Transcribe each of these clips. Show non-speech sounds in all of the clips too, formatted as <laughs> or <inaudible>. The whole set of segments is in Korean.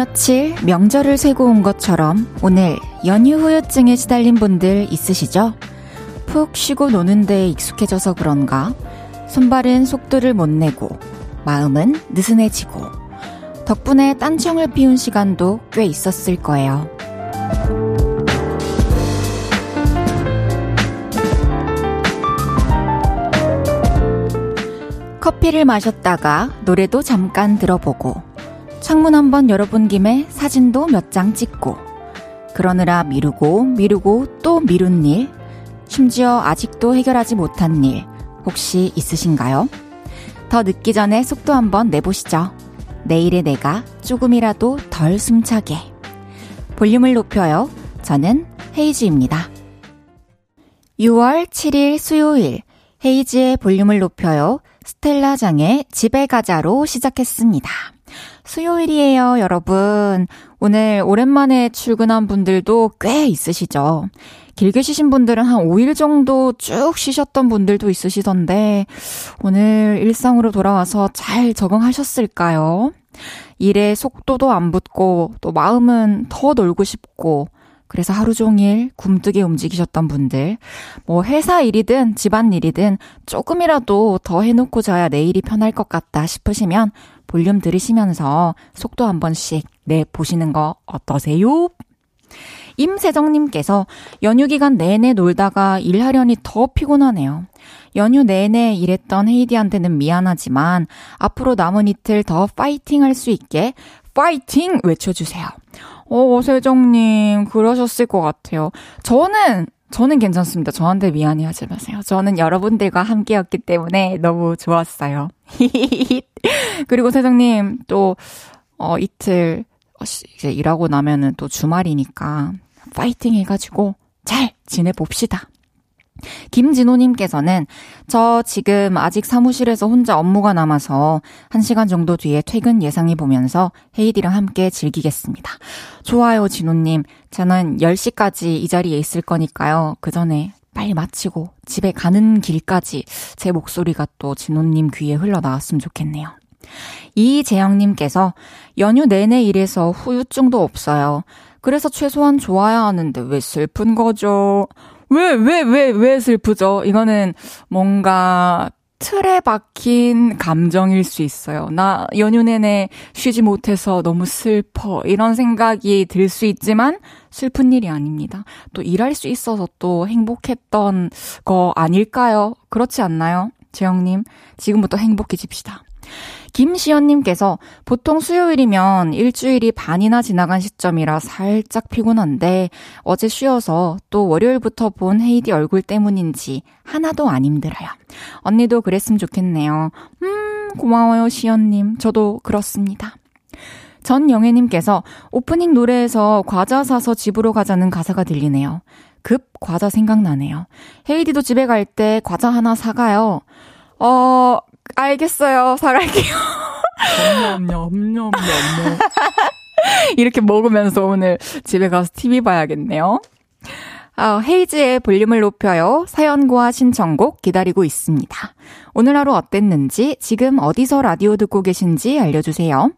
요 며칠 명절을 세고 온 것처럼 오늘 연휴 후유증에 시달린 분들 있으시죠? 푹 쉬고 노는 데에 익숙해져서 그런가 손발은 속도를 못 내고 마음은 느슨해지고 덕분에 딴청을 피운 시간도 꽤 있었을 거예요. 커피를 마셨다가 노래도 잠깐 들어보고 창문 한번 열어본 김에 사진도 몇 장 찍고 그러느라 미루고 미루고 또 미룬 일 심지어 아직도 해결하지 못한 일 혹시 있으신가요? 더 늦기 전에 속도 한번 내보시죠. 내일의 내가 조금이라도 덜 숨차게. 볼륨을 높여요. 저는 헤이즈입니다. 6월 7일 수요일 헤이즈의 볼륨을 높여요. 스텔라장의 집에 가자로 시작했습니다. 수요일이에요, 여러분. 오늘 오랜만에 출근한 분들도 꽤 있으시죠? 길게 쉬신 분들은 한 5일 정도 쭉 쉬셨던 분들도 있으시던데, 오늘 일상으로 돌아와서 잘 적응하셨을까요? 일에 속도도 안 붙고, 또 마음은 더 놀고 싶고, 그래서 하루 종일 굼뜨게 움직이셨던 분들, 뭐 회사 일이든 집안 일이든 조금이라도 더 해놓고 자야 내일이 편할 것 같다 싶으시면 볼륨 들으시면서 속도 한 번씩 내 보시는 거 어떠세요? 임세정님께서 연휴 기간 내내 놀다가 일하려니 더 피곤하네요. 연휴 내내 일했던 헤이디한테는 미안하지만 앞으로 남은 이틀 더 파이팅 할 수 있게 파이팅 외쳐주세요. 어, 세정님, 그러셨을 것 같아요. 저는 저는 괜찮습니다. 저한테 미안해 하지 마세요. 저는 여러분들과 함께였기 때문에 너무 좋았어요. <laughs> 그리고 세정님, 또, 어, 이틀, 어, 이제 일하고 나면은 또 주말이니까, 파이팅 해가지고, 잘 지내봅시다. 김진호님께서는 저 지금 아직 사무실에서 혼자 업무가 남아서 1시간 정도 뒤에 퇴근 예상해 보면서 헤이디랑 함께 즐기겠습니다. 좋아요, 진호님. 저는 10시까지 이 자리에 있을 거니까요. 그 전에 빨리 마치고 집에 가는 길까지 제 목소리가 또 진호님 귀에 흘러나왔으면 좋겠네요. 이재영님께서 연휴 내내 일해서 후유증도 없어요. 그래서 최소한 좋아야 하는데 왜 슬픈 거죠? 왜, 왜, 왜, 왜 슬프죠? 이거는 뭔가 틀에 박힌 감정일 수 있어요. 나 연휴 내내 쉬지 못해서 너무 슬퍼. 이런 생각이 들 수 있지만 슬픈 일이 아닙니다. 또 일할 수 있어서 또 행복했던 거 아닐까요? 그렇지 않나요? 재영님, 지금부터 행복해집시다. 김시연님께서 보통 수요일이면 일주일이 반이나 지나간 시점이라 살짝 피곤한데 어제 쉬어서 또 월요일부터 본 헤이디 얼굴 때문인지 하나도 안 힘들어요. 언니도 그랬으면 좋겠네요. 음, 고마워요, 시연님. 저도 그렇습니다. 전영애님께서 오프닝 노래에서 과자 사서 집으로 가자는 가사가 들리네요. 급 과자 생각나네요. 헤이디도 집에 갈 때 과자 하나 사가요. 어, 알겠어요. 사갈게요. 냠냠냠냠냠. <laughs> 이렇게 먹으면서 오늘 집에 가서 TV 봐야겠네요. 아, 헤이즈의 볼륨을 높여요. 사연과 신청곡 기다리고 있습니다. 오늘 하루 어땠는지, 지금 어디서 라디오 듣고 계신지 알려주세요.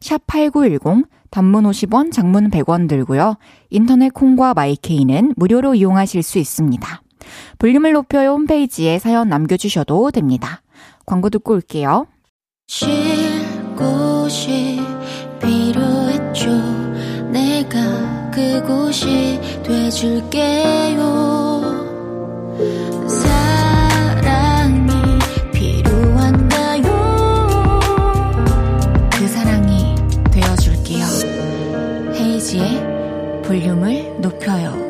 샵 8910, 단문 50원, 장문 100원 들고요. 인터넷 콩과 마이케이는 무료로 이용하실 수 있습니다. 볼륨을 높여요 홈페이지에 사연 남겨주셔도 됩니다. 광고 듣고 올게요. 쉴 곳이 필요했죠. 내가 그곳이 돼줄게요. 사랑이 필요한가요? 그 사랑이 되어줄게요. 헤이지의 볼륨을 높여요.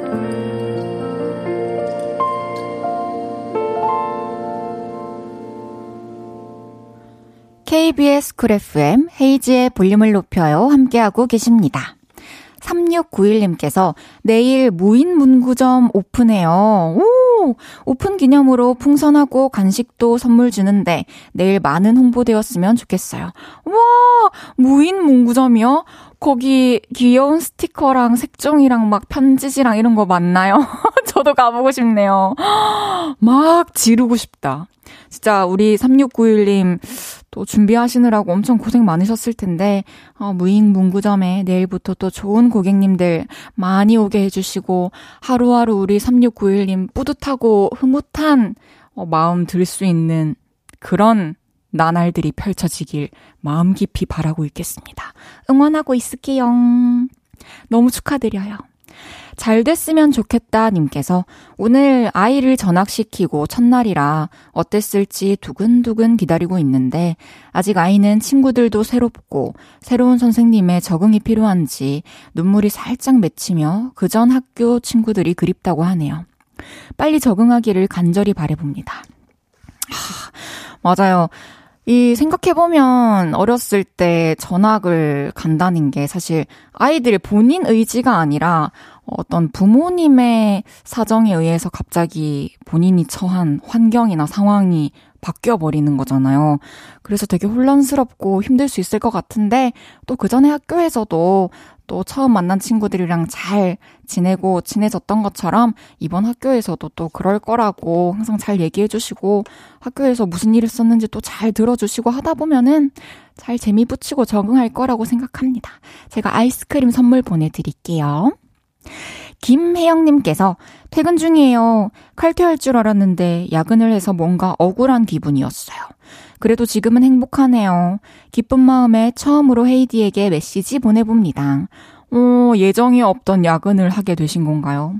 KBS 쿨 FM 헤이즈의 볼륨을 높여요 함께하고 계십니다. 3691님께서 내일 무인 문구점 오픈해요. 오! 오픈 기념으로 풍선하고 간식도 선물 주는데 내일 많은 홍보되었으면 좋겠어요. 와! 무인 문구점이요? 거기 귀여운 스티커랑 색종이랑 막 편지지랑 이런 거 맞나요? <laughs> 저도 가보고 싶네요. <gasps> 막 지르고 싶다. 진짜 우리 3691님 또 준비하시느라고 엄청 고생 많으셨을 텐데, 어, 무잉 문구점에 내일부터 또 좋은 고객님들 많이 오게 해주시고, 하루하루 우리 3691님 뿌듯하고 흐뭇한 어, 마음 들 수 있는 그런 나날들이 펼쳐지길 마음 깊이 바라고 있겠습니다. 응원하고 있을게요. 너무 축하드려요. 잘 됐으면 좋겠다 님께서 오늘 아이를 전학시키고 첫날이라 어땠을지 두근두근 기다리고 있는데 아직 아이는 친구들도 새롭고 새로운 선생님의 적응이 필요한지 눈물이 살짝 맺히며 그전 학교 친구들이 그립다고 하네요. 빨리 적응하기를 간절히 바래봅니다. 하, 맞아요. 이 생각해보면 어렸을 때 전학을 간다는 게 사실 아이들의 본인 의지가 아니라 어떤 부모님의 사정에 의해서 갑자기 본인이 처한 환경이나 상황이 바뀌어버리는 거잖아요. 그래서 되게 혼란스럽고 힘들 수 있을 것 같은데 또 그 전에 학교에서도 또 처음 만난 친구들이랑 잘 지내고 친해졌던 것처럼 이번 학교에서도 또 그럴 거라고 항상 잘 얘기해 주시고 학교에서 무슨 일 있었는지 또 잘 들어주시고 하다 보면은 잘 재미 붙이고 적응할 거라고 생각합니다. 제가 아이스크림 선물 보내드릴게요. 김혜영님께서 퇴근 중이에요. 칼퇴할 줄 알았는데 야근을 해서 뭔가 억울한 기분이었어요. 그래도 지금은 행복하네요. 기쁜 마음에 처음으로 헤이디에게 메시지 보내봅니다. 오, 예정이 없던 야근을 하게 되신 건가요?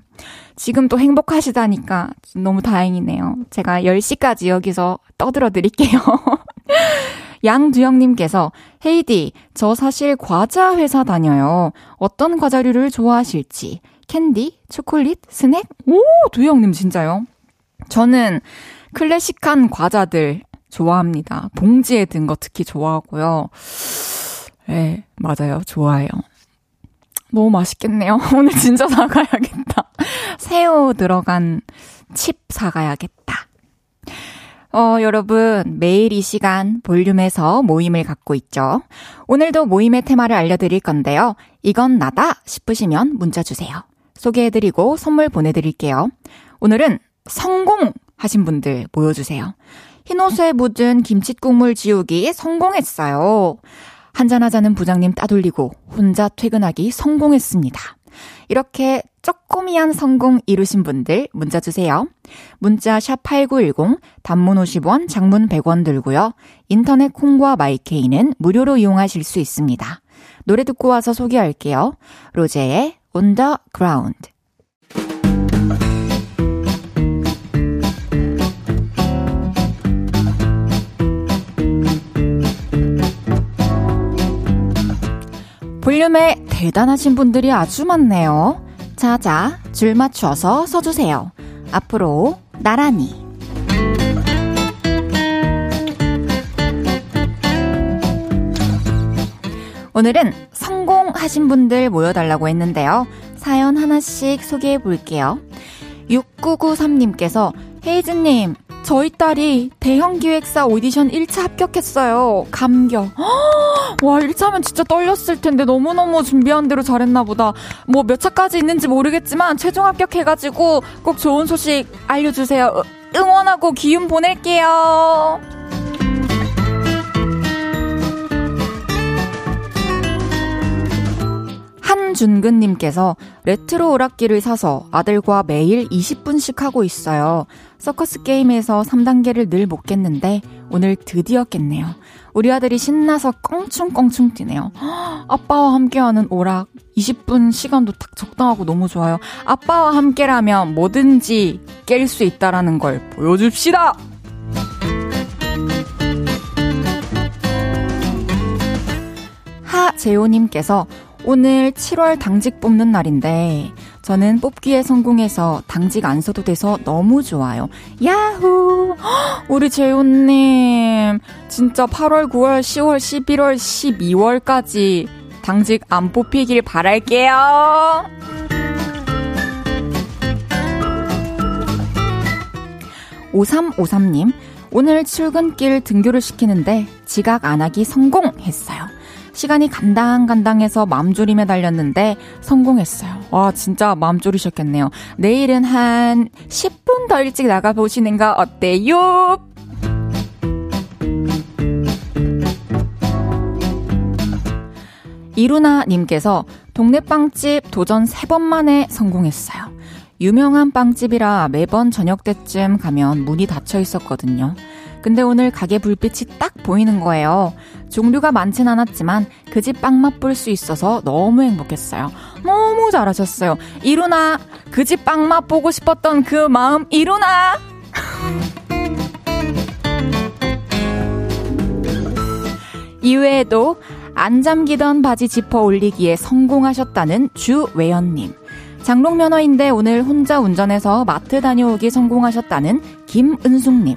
지금 또 행복하시다니까 너무 다행이네요. 제가 10시까지 여기서 떠들어 드릴게요. <laughs> 양두영님께서 헤이디, 저 사실 과자 회사 다녀요. 어떤 과자류를 좋아하실지. 캔디, 초콜릿, 스낵? 오, 두영님 진짜요? 저는 클래식한 과자들 좋아합니다. 봉지에 든 거 특히 좋아하고요. 네, 맞아요. 좋아해요. 너무 맛있겠네요. <laughs> 오늘 진짜 사가야겠다. 새우 들어간 칩 사가야겠다. 어, 여러분, 매일 이 시간 볼륨에서 모임을 갖고 있죠. 오늘도 모임의 테마를 알려드릴 건데요. 이건 나다 싶으시면 문자 주세요. 소개해드리고 선물 보내드릴게요. 오늘은 성공! 하신 분들 모여주세요. 흰옷에 묻은 김칫국물 지우기 성공했어요. 한잔하자는 부장님 따돌리고 혼자 퇴근하기 성공했습니다. 이렇게 쪼꼬미한 성공 이루신 분들 문자 주세요. 문자 샵 8910 단문 50원 장문 100원 들고요. 인터넷 콩과 마이케이는 무료로 이용하실 수 있습니다. 노래 듣고 와서 소개할게요. 로제의 On the Ground 볼륨에 대단하신 분들이 아주 많네요. 자자, 줄 맞춰서 서주세요. 앞으로 나란히. 오늘은 성공하신 분들 모여달라고 했는데요. 사연 하나씩 소개해 볼게요. 6993님께서 헤이즈님, 저희 딸이 대형 기획사 오디션 1차 합격했어요. 감격. <gasps> 와, 1차면 진짜 떨렸을 텐데 너무너무 준비한 대로 잘했나 보다. 뭐 몇 차까지 있는지 모르겠지만 최종 합격해가지고 꼭 좋은 소식 알려주세요. 응원하고 기운 보낼게요. 한준근님께서 레트로 오락기를 사서 아들과 매일 20분씩 하고 있어요. 서커스 게임에서 3단계를 늘 못 깼는데 오늘 드디어 깼네요. 우리 아들이 신나서 껑충껑충 뛰네요. <gasps> 아빠와 함께하는 오락 20분 시간도 딱 적당하고 너무 좋아요. 아빠와 함께라면 뭐든지 깰 수 있다라는 걸 보여줍시다. 하재호님께서 오늘 7월 당직 뽑는 날인데 저는 뽑기에 성공해서 당직 안 써도 돼서 너무 좋아요. 야호! <gasps> 우리 재훈님 진짜 8월, 9월, 10월, 11월, 12월까지 당직 안 뽑히길 바랄게요. 오삼오삼님 오늘 출근길 등교를 시키는데 지각 안 하기 성공했어요. 시간이 간당간당해서 맘 졸임에 달렸는데 성공했어요. 와, 진짜 맘 졸이셨겠네요. 내일은 한 10분 더 일찍 나가보시는 거 어때요? 이루나님께서 동네 빵집 도전 3번 만에 성공했어요. 유명한 빵집이라 매번 저녁 때쯤 가면 문이 닫혀 있었거든요. 근데 오늘 가게 불빛이 딱 보이는 거예요. 종류가 많진 않았지만 그 집 빵 맛볼 수 있어서 너무 행복했어요. 너무 잘하셨어요. 이루나, 그 집 빵 맛보고 싶었던 그 마음 이루나! <laughs> 이외에도 안 잠기던 바지 지퍼 올리기에 성공하셨다는 주외연님. 장롱 면허인데 오늘 혼자 운전해서 마트 다녀오기 성공하셨다는 김은숙님.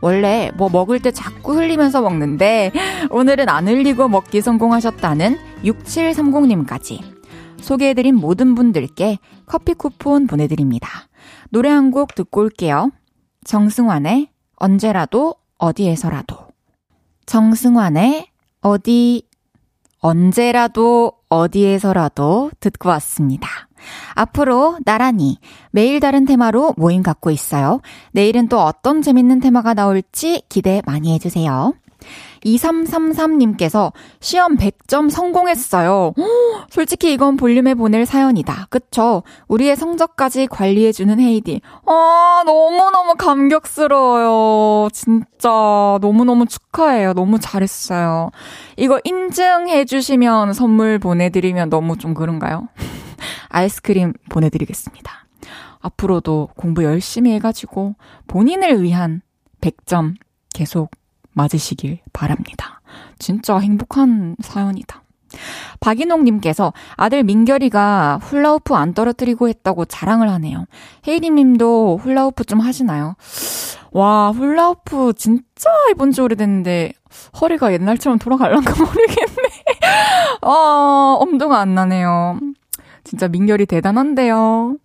원래 뭐 먹을 때 자꾸 흘리면서 먹는데 오늘은 안 흘리고 먹기 성공하셨다는 6730님까지. 소개해드린 모든 분들께 커피 쿠폰 보내드립니다. 노래 한 곡 듣고 올게요. 정승환의 언제라도 어디에서라도. 정승환의 어디 언제라도 어디에서라도 듣고 왔습니다. 앞으로 나란히 매일 다른 테마로 모임 갖고 있어요. 내일은 또 어떤 재밌는 테마가 나올지 기대 많이 해주세요. 2333님께서 시험 100점 성공했어요. <gasps> 솔직히 이건 볼륨에 보낼 사연이다. 그쵸? 우리의 성적까지 관리해주는 헤이디. 아, 너무너무 감격스러워요. 진짜 너무너무 축하해요. 너무 잘했어요. 이거 인증해주시면 선물 보내드리면 너무 좀 그런가요? <laughs> 아이스크림 보내드리겠습니다. 앞으로도 공부 열심히 해가지고 본인을 위한 100점 계속 맞으시길 바랍니다. 진짜 행복한 사연이다. 박인홍님께서 아들 민결이가 훌라후프 안 떨어뜨리고 했다고 자랑을 하네요. 헤이리 님도 훌라후프 좀 하시나요? 와, 훌라후프 진짜 해본 지 오래됐는데 허리가 옛날처럼 돌아갈란가 <laughs> 모르겠네. 아, 엄두가 안 나네요. 진짜 민결이 대단한데요.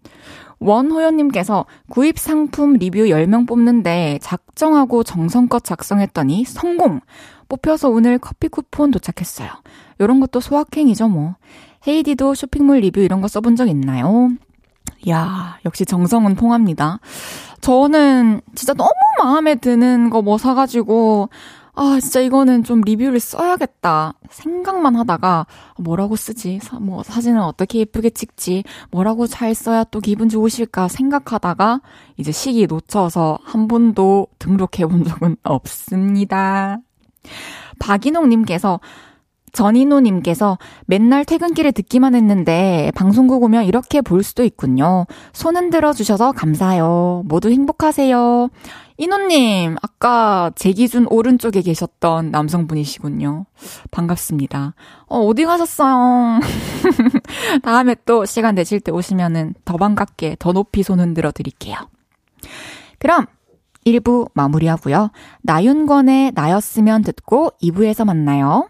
원호연님께서 구입 상품 리뷰 10명 뽑는데 작정하고 정성껏 작성했더니 성공! 뽑혀서 오늘 커피 쿠폰 도착했어요. 요런 것도 소확행이죠, 뭐. 헤이디도 쇼핑몰 리뷰 이런 거 써본 적 있나요? 야, 역시 정성은 통합니다. 저는 진짜 너무 마음에 드는 거 뭐 사가지고, 아, 진짜 이거는 좀 리뷰를 써야겠다. 생각만 하다가 뭐라고 쓰지? 사, 뭐 사진을 어떻게 예쁘게 찍지? 뭐라고 잘 써야 또 기분 좋으실까 생각하다가 이제 시기 놓쳐서 한 번도 등록해 본 적은 없습니다. 박인홍 님께서 전인호님께서 맨날 퇴근길에 듣기만 했는데 방송국 오면 이렇게 볼 수도 있군요. 손 흔들어 주셔서 감사해요. 모두 행복하세요. 인호님, 아까 제 기준 오른쪽에 계셨던 남성분이시군요. 반갑습니다. 어, 어디 가셨어요? <laughs> 다음에 또 시간 되실 때 오시면은 더 반갑게, 더 높이 손 흔들어 드릴게요. 그럼 1부 마무리하고요. 나윤권의 나였으면 듣고 2부에서 만나요.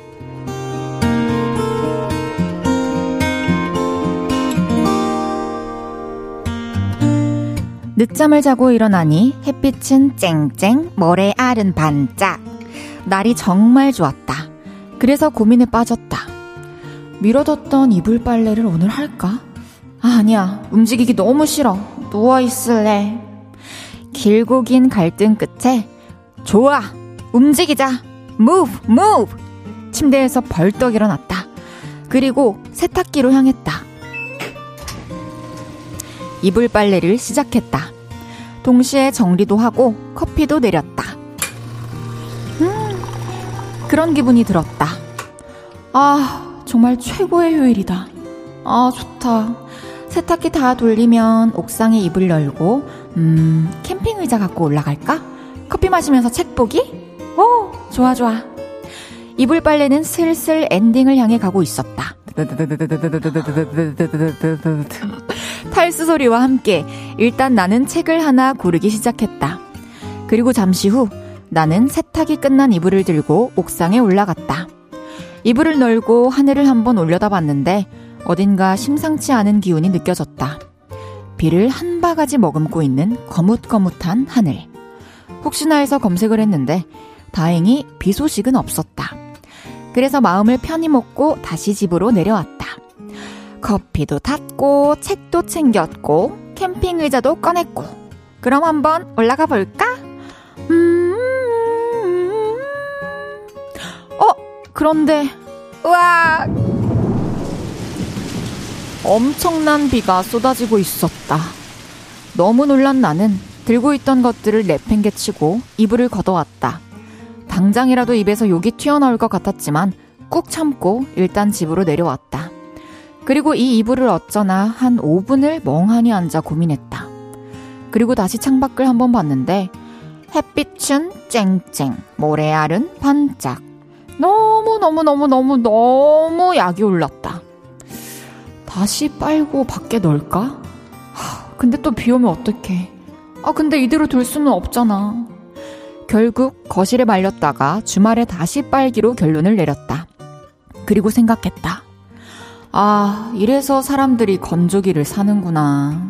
늦잠을 자고 일어나니 햇빛은 쨍쨍, 모래 알은 반짝. 날이 정말 좋았다. 그래서 고민에 빠졌다. 미뤄뒀던 이불 빨래를 오늘 할까? 아, 아니야. 움직이기 너무 싫어. 누워있을래. 길고 긴 갈등 끝에, 좋아! 움직이자! move, move! 침대에서 벌떡 일어났다. 그리고 세탁기로 향했다. 이불 빨래를 시작했다. 동시에 정리도 하고 커피도 내렸다. 음, 그런 기분이 들었다. 아, 정말 최고의 휴일이다. 아, 좋다. 세탁기 다 돌리면 옥상에 이불 열고, 음, 캠핑 의자 갖고 올라갈까? 커피 마시면서 책 보기? 오, 좋아, 좋아. 이불 빨래는 슬슬 엔딩을 향해 가고 있었다. 탈수 소리와 함께 일단 나는 책을 하나 고르기 시작했다. 그리고 잠시 후 나는 세탁이 끝난 이불을 들고 옥상에 올라갔다. 이불을 널고 하늘을 한번 올려다 봤는데 어딘가 심상치 않은 기운이 느껴졌다. 비를 한 바가지 머금고 있는 거뭇거뭇한 하늘. 혹시나 해서 검색을 했는데 다행히 비 소식은 없었다. 그래서 마음을 편히 먹고 다시 집으로 내려왔다. 커피도 탔고, 책도 챙겼고, 캠핑 의자도 꺼냈고. 그럼 한번 올라가 볼까? 음, 어, 그런데, 우와! 엄청난 비가 쏟아지고 있었다. 너무 놀란 나는 들고 있던 것들을 내팽개치고 이불을 걷어왔다. 당장이라도 입에서 욕이 튀어나올 것 같았지만 꾹 참고 일단 집으로 내려왔다. 그리고 이 이불을 어쩌나 한 5분을 멍하니 앉아 고민했다. 그리고 다시 창밖을 한번 봤는데 햇빛은 쨍쨍, 모래알은 반짝. 너무너무너무너무 너무 약이 올랐다. 다시 빨고 밖에 넣을까? 하, 근데 또 비 오면 어떡해. 아, 근데 이대로 둘 수는 없잖아. 결국 거실에 말렸다가 주말에 다시 빨기로 결론을 내렸다. 그리고 생각했다. 아, 이래서 사람들이 건조기를 사는구나.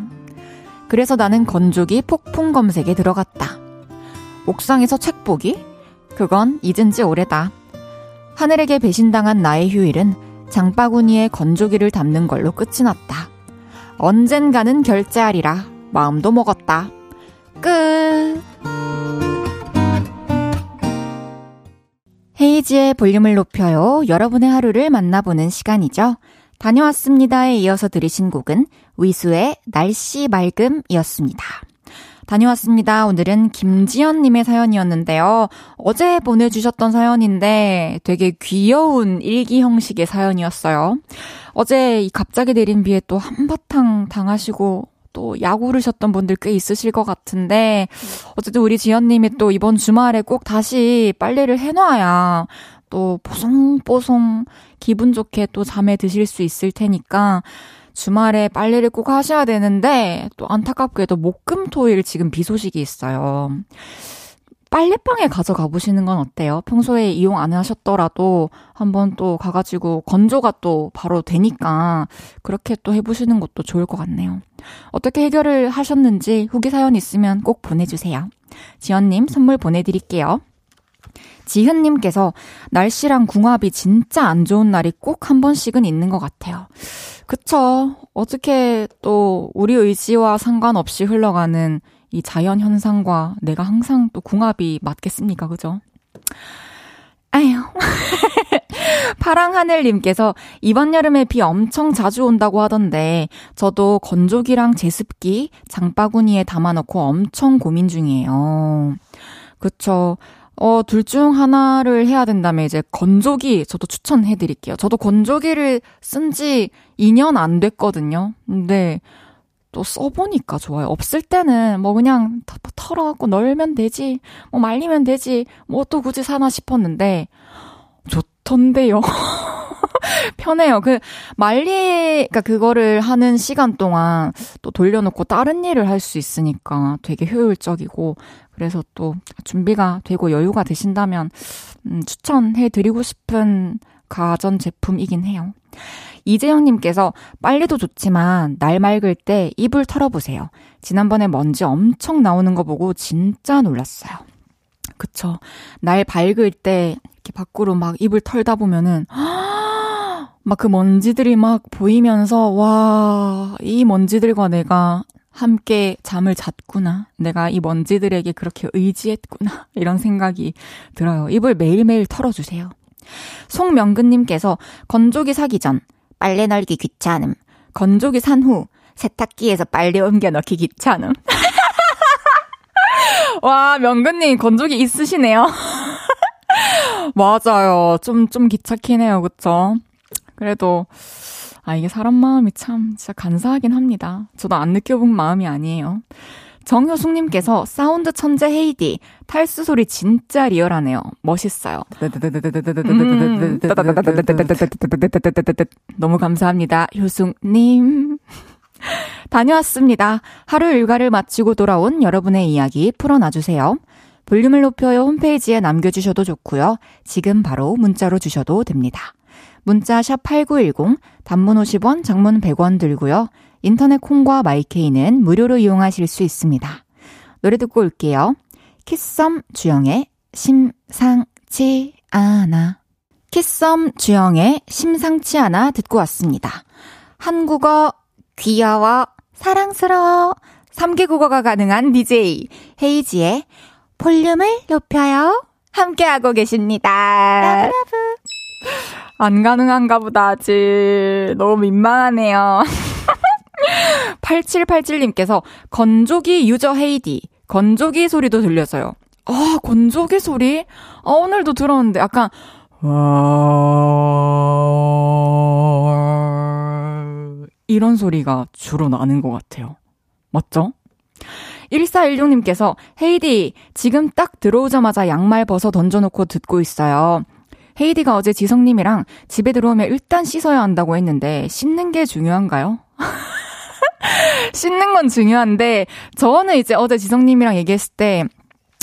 그래서 나는 건조기 폭풍 검색에 들어갔다. 옥상에서 책 보기? 그건 잊은 지 오래다. 하늘에게 배신당한 나의 휴일은 장바구니에 건조기를 담는 걸로 끝이 났다. 언젠가는 결제하리라 마음도 먹었다. 끝! 헤이지의 볼륨을 높여요. 여러분의 하루를 만나보는 시간이죠. 다녀왔습니다에 이어서 들으신 곡은 위수의 날씨 맑음이었습니다. 다녀왔습니다. 오늘은 김지연님의 사연이었는데요. 어제 보내주셨던 사연인데 되게 귀여운 일기 형식의 사연이었어요. 어제 이 갑자기 내린 비에 또 한바탕 당하시고 또 야구르셨던 분들 꽤 있으실 것 같은데 어쨌든 우리 지연님이 또 이번 주말에 꼭 다시 빨래를 해놔야 또 뽀송뽀송 기분 좋게 또 잠에 드실 수 있을 테니까 주말에 빨래를 꼭 하셔야 되는데 또 안타깝게도 목금토일 지금 비 소식이 있어요. 빨래방에 가져가 보시는 건 어때요? 평소에 이용 안 하셨더라도 한번 또 가가지고 건조가 또 바로 되니까 그렇게 또 해보시는 것도 좋을 것 같네요. 어떻게 해결을 하셨는지 후기 사연 있으면 꼭 보내주세요. 지연님 선물 보내드릴게요. 지현님께서 날씨랑 궁합이 진짜 안 좋은 날이 꼭 한 번씩은 있는 것 같아요. 그쵸. 어떻게 또 우리 의지와 상관없이 흘러가는 이 자연 현상과 내가 항상 또 궁합이 맞겠습니까? 그죠? 아휴. <laughs> 파랑하늘님께서 이번 여름에 비 엄청 자주 온다고 하던데 저도 건조기랑 제습기 장바구니에 담아놓고 엄청 고민 중이에요. 그쵸. 어, 둘 중 하나를 해야 된다면 이제 건조기 저도 추천해 드릴게요. 저도 건조기를 쓴 지 2년 안 됐거든요. 근데 또 써보니까 좋아요. 없을 때는 뭐 그냥 털어갖고 널면 되지, 뭐 말리면 되지, 뭐 또 굳이 사나 싶었는데, 좋던데요. <laughs> 편해요. 그 말리 그러니까 그거를 하는 시간 동안 또 돌려놓고 다른 일을 할 수 있으니까 되게 효율적이고 그래서 또 준비가 되고 여유가 되신다면 음, 추천해 드리고 싶은 가전 제품이긴 해요. 이재영님께서 빨리도 좋지만 날 맑을 때 이불 털어보세요. 지난번에 먼지 엄청 나오는 거 보고 진짜 놀랐어요. 그쵸. 날 밝을 때 이렇게 밖으로 막 이불 털다 보면은 <gasps> 막 그 먼지들이 막 보이면서 와, 이 먼지들과 내가 함께 잠을 잤구나. 내가 이 먼지들에게 그렇게 의지했구나. <laughs> 이런 생각이 들어요. 이불 매일매일 털어주세요. 송명근님께서 건조기 사기 전 빨래 널기 귀찮음. 건조기 산 후 세탁기에서 빨리 옮겨 넣기 귀찮음. <laughs> 와, 명근님 건조기 있으시네요. <laughs> 맞아요. 좀, 좀 귀찮긴 해요. 그쵸? 그래도, 아, 이게 사람 마음이 참, 진짜 간사하긴 합니다. 저도 안 느껴본 마음이 아니에요. 정효숙님께서 사운드 천재 헤이디 탈수 소리 진짜 리얼하네요. 멋있어요. 너무 감사합니다. 효숙님. 다녀왔습니다. 하루 일과를 마치고 돌아온 여러분의 이야기 풀어놔주세요. 볼륨을 높여요 홈페이지에 남겨주셔도 좋고요. 지금 바로 문자로 주셔도 됩니다. 문자 샵 8910 단문 50원 장문 100원 들고요. 인터넷 콩과 마이케이는 무료로 이용하실 수 있습니다. 노래 듣고 올게요. 키썸 주영의 심상치 않아. 키썸 주영의 심상치 않아 듣고 왔습니다. 한국어 귀여워 사랑스러워 3개 국어가 가능한 DJ 헤이즈의 볼륨을 높여요. 함께하고 계십니다. love love. 안 가능한가 보다, 아직. 너무 민망하네요. <laughs> 8787님께서 건조기 유저 헤이디. 건조기 소리도 들려서요. 아, 건조기 소리? 아, 오늘도 들었는데 약간, 이런 소리가 주로 나는 것 같아요. 맞죠? 1416님께서 헤이디, 지금 딱 들어오자마자 양말 벗어 던져놓고 듣고 있어요. 헤이디가 어제 지성님이랑 집에 들어오면 일단 씻어야 한다고 했는데 씻는 게 중요한가요? <laughs> 씻는 건 중요한데 저는 이제 어제 지성님이랑 얘기했을 때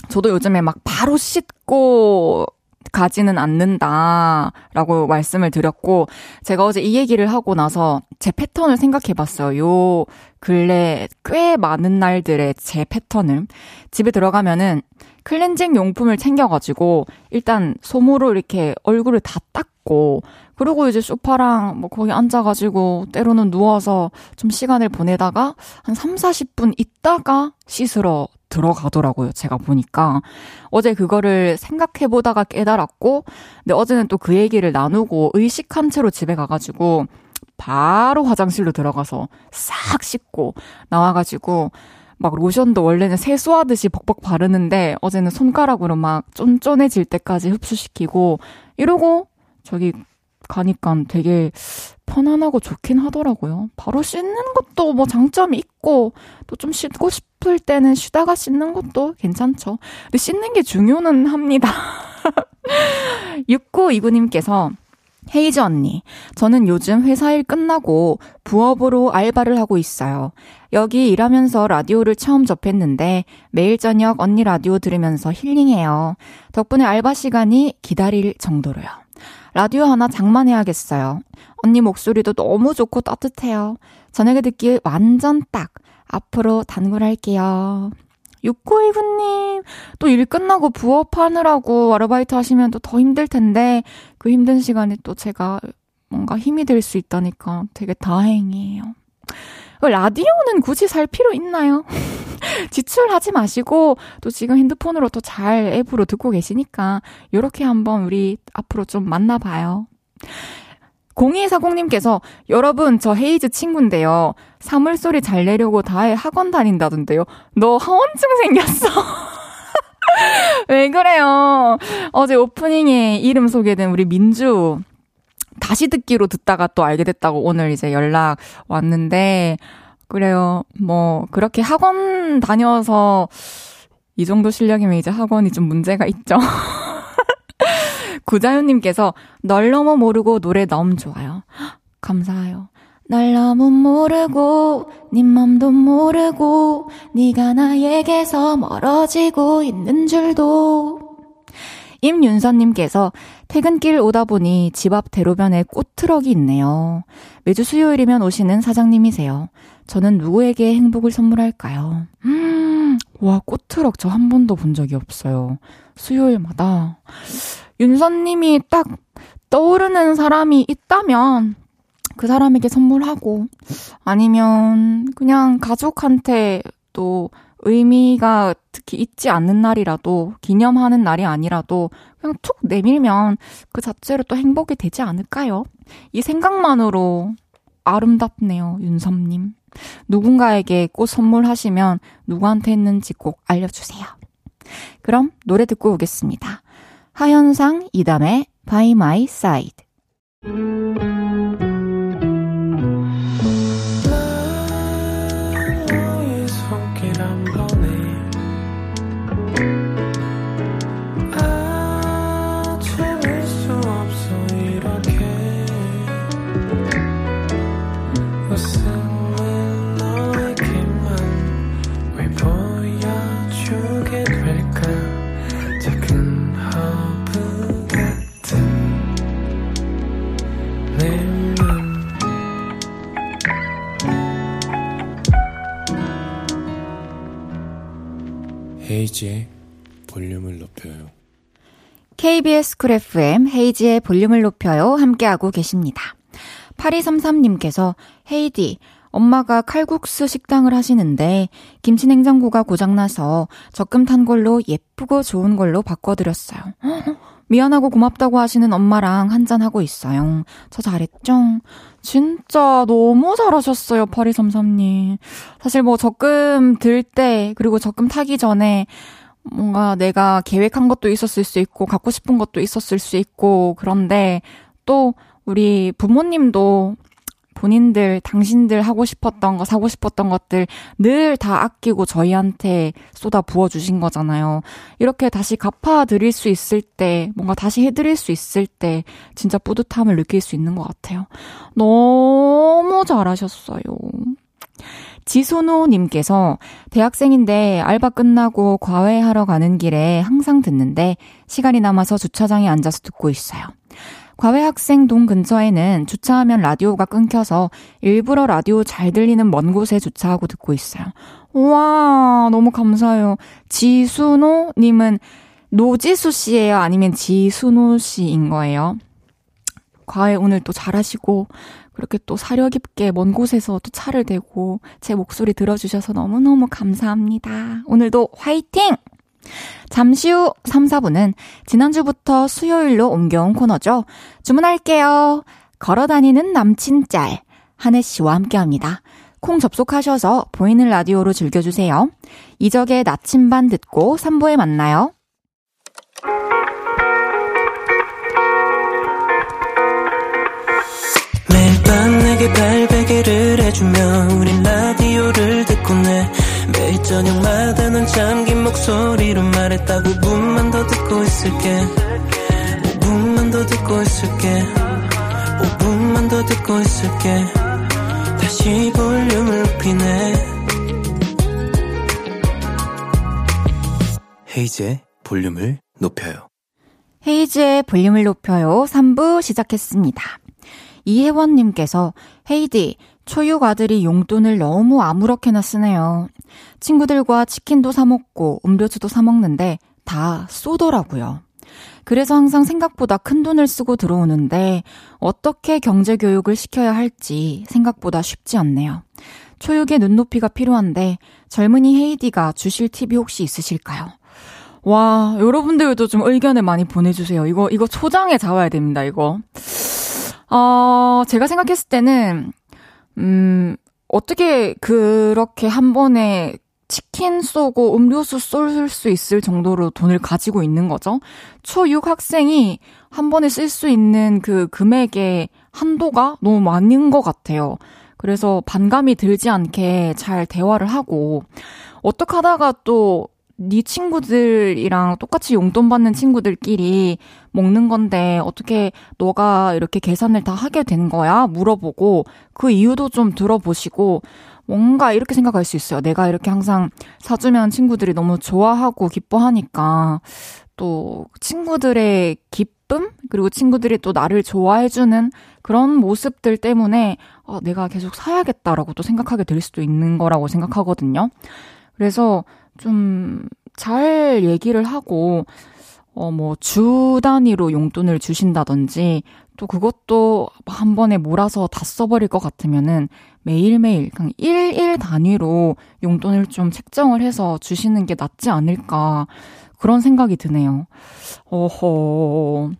저도 요즘에 막 바로 씻고 가지는 않는다라고 말씀을 드렸고 제가 어제 이 얘기를 하고 나서 제 패턴을 생각해 봤어요. 요 근래 꽤 많은 날들의 제 패턴을 집에 들어가면은 클렌징 용품을 챙겨가지고 일단 솜으로 이렇게 얼굴을 다 닦고 그리고 이제 소파랑 뭐 거기 앉아가지고 때로는 누워서 좀 시간을 보내다가 한 3, 40분 있다가 씻으러 들어가더라고요. 제가 보니까. 어제 그거를 생각해 보다가 깨달았고, 근데 어제는 또 그 얘기를 나누고 의식한 채로 집에 가가지고 바로 화장실로 들어가서 싹 씻고 나와가지고 막 로션도 원래는 세수하듯이 벅벅 바르는데 어제는 손가락으로 막 쫀쫀해질 때까지 흡수시키고 이러고 저기 가니까 되게 편안하고 좋긴 하더라고요. 바로 씻는 것도 뭐 장점이 있고 또 좀 씻고 싶을 때는 쉬다가 씻는 것도 괜찮죠. 근데 씻는 게 중요는 합니다. <laughs> 6929님께서 헤이즈 언니, 저는 요즘 회사 일 끝나고 부업으로 알바를 하고 있어요. 여기 일하면서 라디오를 처음 접했는데 매일 저녁 언니 라디오 들으면서 힐링해요. 덕분에 알바 시간이 기다릴 정도로요. 라디오 하나 장만해야겠어요. 언니 목소리도 너무 좋고 따뜻해요. 저녁에 듣기 완전 딱. 앞으로 단골할게요. 6919님, 또 일 끝나고 부업하느라고 아르바이트 하시면 또 더 힘들 텐데, 그 힘든 시간에 또 제가 뭔가 힘이 될 수 있다니까 되게 다행이에요. 라디오는 굳이 살 필요 있나요? <laughs> 지출하지 마시고 또 지금 핸드폰으로 또잘 앱으로 듣고 계시니까 이렇게 한번 우리 앞으로 좀 만나봐요. 0240님께서 여러분 저 헤이즈 친구인데요. 사물소리 잘 내려고 다해 학원 다닌다던데요. 너 하원증 생겼어. <laughs> 왜 그래요? 어제 오프닝에 이름 소개된 우리 민주 다시 듣기로 듣다가 또 알게 됐다고 오늘 이제 연락 왔는데 그래요. 뭐 그렇게 학원 다녀서 이 정도 실력이면 이제 학원이 좀 문제가 있죠. <laughs> 구자윤님께서 널 너무 모르고 노래 너무 좋아요. <gasps> 감사해요. 날 너무 모르고 네 맘도 모르고 네가 나에게서 멀어지고 있는 줄도 임윤선님께서 퇴근길 오다 보니 집 앞 대로변에 꽃트럭이 있네요. 매주 수요일이면 오시는 사장님이세요. 저는 누구에게 행복을 선물할까요? 음, <gasps> 와, 꽃트럭 저 한 번도 본 적이 없어요. 수요일마다. 윤선님이 딱 떠오르는 사람이 있다면 그 사람에게 선물하고 아니면 그냥 가족한테 또 의미가 특히 있지 않는 날이라도 기념하는 날이 아니라도 그냥 툭 내밀면 그 자체로 또 행복이 되지 않을까요? 이 생각만으로 아름답네요, 윤섭님. 누군가에게 꽃 선물하시면 누구한테 했는지 꼭 알려주세요. 그럼 노래 듣고 오겠습니다. 하현상 이담의 By My Side. 헤이지의 볼륨을 높여요. KBS 쿨 FM 헤이지의 볼륨을 높여요. 함께하고 계십니다. 8233님께서 헤이디, 엄마가 칼국수 식당을 하시는데 김치냉장고가 고장나서 적금 탄 걸로 예쁘고 좋은 걸로 바꿔드렸어요. 미안하고 고맙다고 하시는 엄마랑 한잔하고 있어요. 저 잘했죠? 진짜 너무 잘하셨어요, 8233님. 사실 뭐 적금 들 때, 그리고 적금 타기 전에 뭔가 내가 계획한 것도 있었을 수 있고, 갖고 싶은 것도 있었을 수 있고, 그런데 또 우리 부모님도 본인들, 당신들 하고 싶었던 거, 사고 싶었던 것들 늘 다 아끼고 저희한테 쏟아 부어주신 거잖아요. 이렇게 다시 갚아드릴 수 있을 때, 뭔가 다시 해드릴 수 있을 때, 진짜 뿌듯함을 느낄 수 있는 것 같아요. 너무 잘하셨어요. 지소노님께서 대학생인데 알바 끝나고 과외하러 가는 길에 항상 듣는데 시간이 남아서 주차장에 앉아서 듣고 있어요. 과외 학생 동 근처에는 주차하면 라디오가 끊겨서 일부러 라디오 잘 들리는 먼 곳에 주차하고 듣고 있어요. 우와, 너무 감사해요. 지순호님은 노지수 씨예요? 아니면 지순호 씨인 거예요? 과외 오늘 또 잘하시고, 그렇게 또 사려 깊게 먼 곳에서 또 차를 대고 제 목소리 들어주셔서 너무너무 감사합니다. 오늘도 화이팅! 잠시 후 3, 4분은 지난주부터 수요일로 옮겨온 코너죠. 주문할게요. 걸어다니는 남친 짤. 한혜 씨와 함께 합니다. 콩 접속하셔서 보이는 라디오로 즐겨주세요. 이적의 나침반 듣고 3부에 만나요. 매일 밤 내게 발베개를 해주며 우린 라디오를 듣고 내 매일 저녁마다 넌 잠긴 목소리로 말했다 5분만 더 듣고 있을게 5분만 더 듣고 있을게 5분만 더 듣고 있을게 다시 볼륨을 높이네 헤이즈의 볼륨을 높여요. 헤이즈의 볼륨을 높여요. 3부 시작했습니다. 이혜원님께서 헤이디, 초육 아들이 용돈을 너무 아무렇게나 쓰네요. 친구들과 치킨도 사먹고 음료수도 사먹는데 다 쏘더라고요. 그래서 항상 생각보다 큰 돈을 쓰고 들어오는데 어떻게 경제 교육을 시켜야 할지 생각보다 쉽지 않네요. 초육의 눈높이가 필요한데 젊은이 헤이디가 주실 팁이 혹시 있으실까요? 와, 여러분들도 좀 의견을 많이 보내주세요. 이거, 이거 초장에 잡아야 됩니다, 이거. 어, 제가 생각했을 때는 음, 어떻게 그렇게 한 번에 치킨 쏘고 음료수 쏠 수 있을 정도로 돈을 가지고 있는 거죠. 초6 학생이 한 번에 쓸 수 있는 그 금액의 한도가 너무 많은 것 같아요. 그래서 반감이 들지 않게 잘 대화를 하고, 어떻게 하다가 또 네 친구들이랑 똑같이 용돈 받는 친구들끼리 먹는 건데 어떻게 너가 이렇게 계산을 다 하게 된 거야? 물어보고 그 이유도 좀 들어보시고 뭔가 이렇게 생각할 수 있어요. 내가 이렇게 항상 사주면 친구들이 너무 좋아하고 기뻐하니까 또 친구들의 기쁨? 그리고 친구들이 또 나를 좋아해주는 그런 모습들 때문에 어, 내가 계속 사야겠다라고 또 생각하게 될 수도 있는 거라고 생각하거든요. 그래서 좀 잘 얘기를 하고, 어, 뭐, 주 단위로 용돈을 주신다든지, 또 그것도 한 번에 몰아서 다 써버릴 것 같으면은 매일매일 그냥 일일 단위로 용돈을 좀 책정을 해서 주시는 게 낫지 않을까. 그런 생각이 드네요. 어허.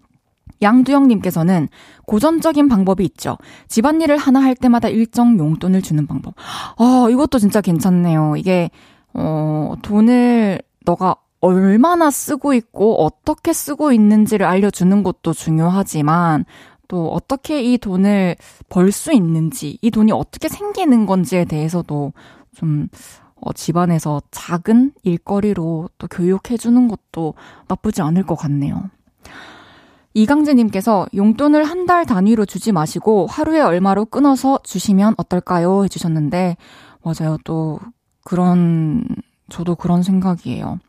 양두영님께서는 고전적인 방법이 있죠. 집안일을 하나 할 때마다 일정 용돈을 주는 방법. 아, 이것도 진짜 괜찮네요. 이게, 어, 돈을 너가 얼마나 쓰고 있고 어떻게 쓰고 있는지를 알려주는 것도 중요하지만 또 어떻게 이 돈을 벌 수 있는지, 이 돈이 어떻게 생기는 건지에 대해서도 좀 어, 집안에서 작은 일거리로 또 교육해주는 것도 나쁘지 않을 것 같네요. 이강재님께서 용돈을 한 달 단위로 주지 마시고 하루에 얼마로 끊어서 주시면 어떨까요? 해주셨는데, 맞아요. 또 그런 저도 그런 생각이에요.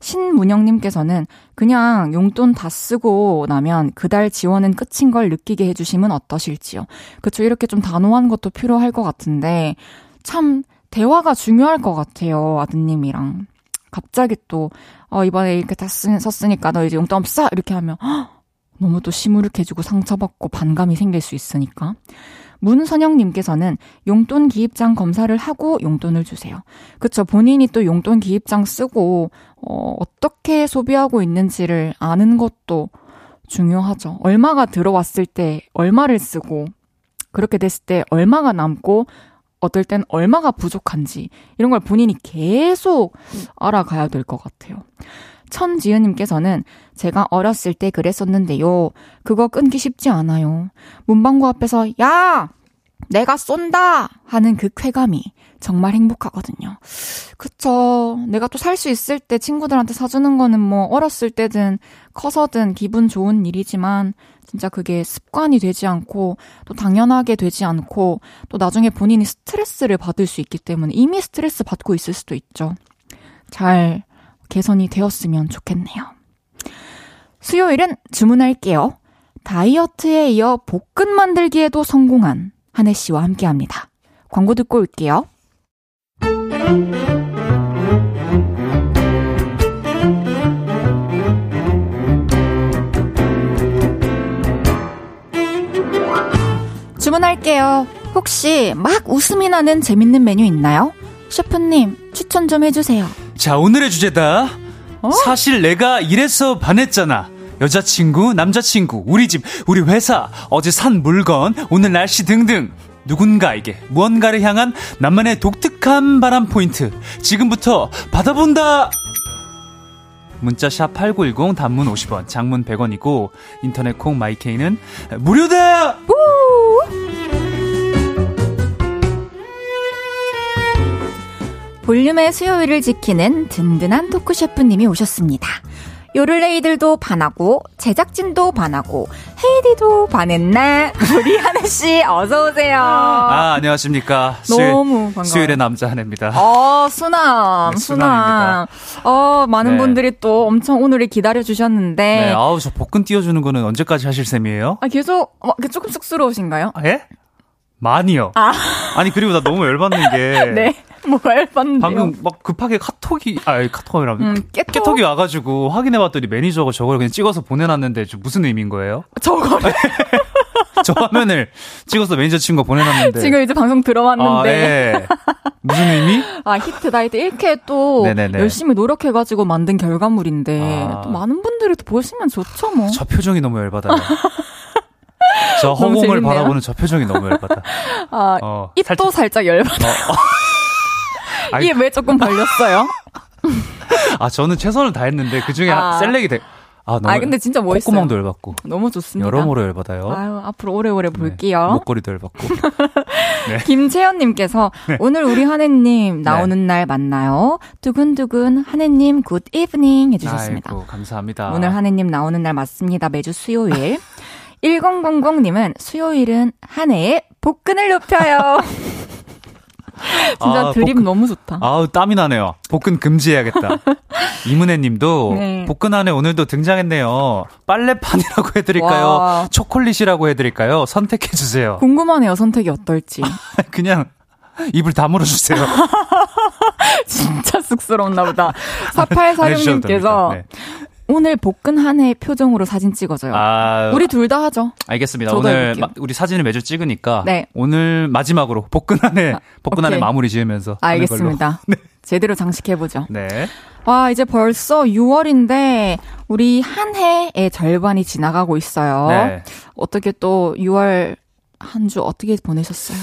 신문영님께서는 그냥 용돈 다 쓰고 나면 그달 지원은 끝인 걸 느끼게 해주시면 어떠실지요. 그쵸. 이렇게 좀 단호한 것도 필요할 것 같은데, 참, 대화가 중요할 것 같아요. 아드님이랑. 갑자기 또, 어, 이번에 이렇게 다 쓰, 썼으니까 너 이제 용돈 없어! 이렇게 하면, 헉, 너무 또 시무룩해지고 상처받고 반감이 생길 수 있으니까. 문선영님께서는 용돈 기입장 검사를 하고 용돈을 주세요. 그쵸. 본인이 또 용돈 기입장 쓰고, 어, 어떻게 소비하고 있는지를 아는 것도 중요하죠. 얼마가 들어왔을 때 얼마를 쓰고, 그렇게 됐을 때 얼마가 남고, 어떨 땐 얼마가 부족한지, 이런 걸 본인이 계속 알아가야 될 것 같아요. 천지은님께서는 제가 어렸을 때 그랬었는데요. 그거 끊기 쉽지 않아요. 문방구 앞에서 야! 내가 쏜다! 하는 그 쾌감이 정말 행복하거든요. 그쵸. 내가 또 살 수 있을 때 친구들한테 사주는 거는 뭐 어렸을 때든 커서든 기분 좋은 일이지만 진짜 그게 습관이 되지 않고 또 당연하게 되지 않고 또 나중에 본인이 스트레스를 받을 수 있기 때문에 이미 스트레스 받고 있을 수도 있죠. 잘 개선이 되었으면 좋겠네요. 수요일은 주문할게요. 다이어트에 이어 볶음 만들기에도 성공한 한혜 씨와 함께 합니다. 광고 듣고 올게요. 주문할게요. 혹시 막 웃음이 나는 재밌는 메뉴 있나요? 셰프님, 추천 좀 해주세요. 자, 오늘의 주제다. 어? 사실 내가 이래서 반했잖아. 여자친구, 남자친구, 우리 집, 우리 회사, 어제 산 물건, 오늘 날씨 등등. 누군가에게 무언가를 향한 나만의 독특한 바람 포인트. 지금부터 받아본다! 문자 샵 8910 단문 50원, 장문 100원이고 인터넷 콩 마이케이는 무료다! 볼륨의 수요일을 지키는 든든한 토크 셰프님이 오셨습니다. 요를레이들도 반하고 제작진도 반하고 헤이디도 반했나? <laughs> 우리 하늘 씨 어서 오세요. 아 안녕하십니까. 너무 반가워. 수요일의 남자 하늘입니다. 어 수남 네, 수남. 어 많은 네. 분들이 또 엄청 오늘을 기다려 주셨는데. 네, 아우 저 복근 띄워주는 거는 언제까지 하실 셈이에요? 아 계속 어, 조금 쑥스러우신가요? 아, 예? 많이요. 아. 아니 그리고 나 너무 열받는 게. <laughs> 네. <laughs> 뭐가 열받는데 방금 막 급하게 카톡이 아 카톡이라면 음, 깨톡? 깨톡이 와가지고 확인해봤더니 매니저가 저걸 그냥 찍어서 보내놨는데 무슨 의미인 거예요? 저거를 <laughs> 저 화면을 찍어서 매니저 친구 보내놨는데 지금 이제 방송 들어왔는데 아, 네. 무슨 의미? <laughs> 아 히트 나이트 이렇게 또 네네네. 열심히 노력해가지고 만든 결과물인데 아. 또 많은 분들이 또 보시면 좋죠 뭐. 저 표정이 너무 열받아요. 저 허공을 바라보는 저 표정이 너무 열받아. 아, 어, 입도 살짝, 살짝 열받아. 어, 어. 이게 왜 조금 벌렸어요? 아, 저는 최선을 다했는데 그 중에 아. 셀렉이 돼. 아, 너무 아, 근데 진짜 멋있어요. 콧구멍도 열받고. 너무 좋습니다. 여러모로 열받아요. 아유, 앞으로 오래오래 네. 볼게요. 네, 목걸이도 열받고. <laughs> 네. 김채연님께서 네. 오늘 우리 한해님 나오는 네. 날 맞나요? 두근두근 한해님 good evening 해주셨습니다. 아이고, 감사합니다. 오늘 한해님 나오는 날 맞습니다. 매주 수요일. <laughs> 1000님은 수요일은 한해의 복근을 높여요. <laughs> <laughs> 진짜 아, 드립 복 너무 좋다. 아우, 땀이 나네요. 복근 금지해야겠다. <laughs> 이문혜 님도 네. 복근 안에 오늘도 등장했네요. 빨래판이라고 해드릴까요? 와. 초콜릿이라고 해드릴까요? 선택해주세요. 궁금하네요, 선택이 어떨지. <laughs> 그냥 입을 다물어 주세요. 진짜 쑥스럽나 보다. 4846님께서 오늘 복근 한 해 표정으로 사진 찍어줘요. 아, 우리 둘 다 하죠. 알겠습니다. 오늘 마, 우리 사진을 매주 찍으니까 네. 오늘 마지막으로 복근 한 해, 아, 복근 한해 마무리 지으면서. 알겠습니다. <laughs> 네. 제대로 장식해 보죠. 네. 와, 이제 벌써 6월인데, 우리 한 해의 절반이 지나가고 있어요. 네. 어떻게 또 6월 한 주 어떻게 보내셨어요?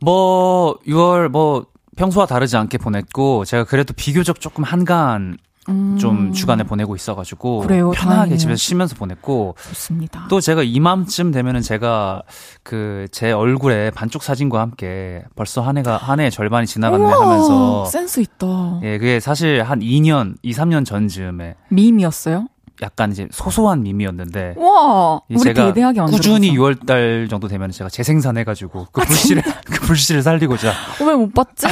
뭐, 6월 뭐, 평소와 다르지 않게 보냈고, 제가 그래도 비교적 조금 한간 음. 좀 주간에 보내고 있어가지고 그래요, 편하게 다행이에요. 집에서 쉬면서 보냈고 좋습니다. 또 제가 이맘쯤 되면은 제가 그 제 얼굴에 반쪽 사진과 함께 벌써 한 해가 한 해의 절반이 지나갔네 우와, 하면서 센스 있다. 예, 그게 사실 한 2년, 2, 3년 전즈음에 밈이었어요? 약간 이제 소소한 밈이었는데 와 우리 대대하게 꾸준히 6월달 정도 되면 제가 재생산해가지고 그 아, 불씨를 <laughs> 그 불씨를 살리고자 왜 못 봤지?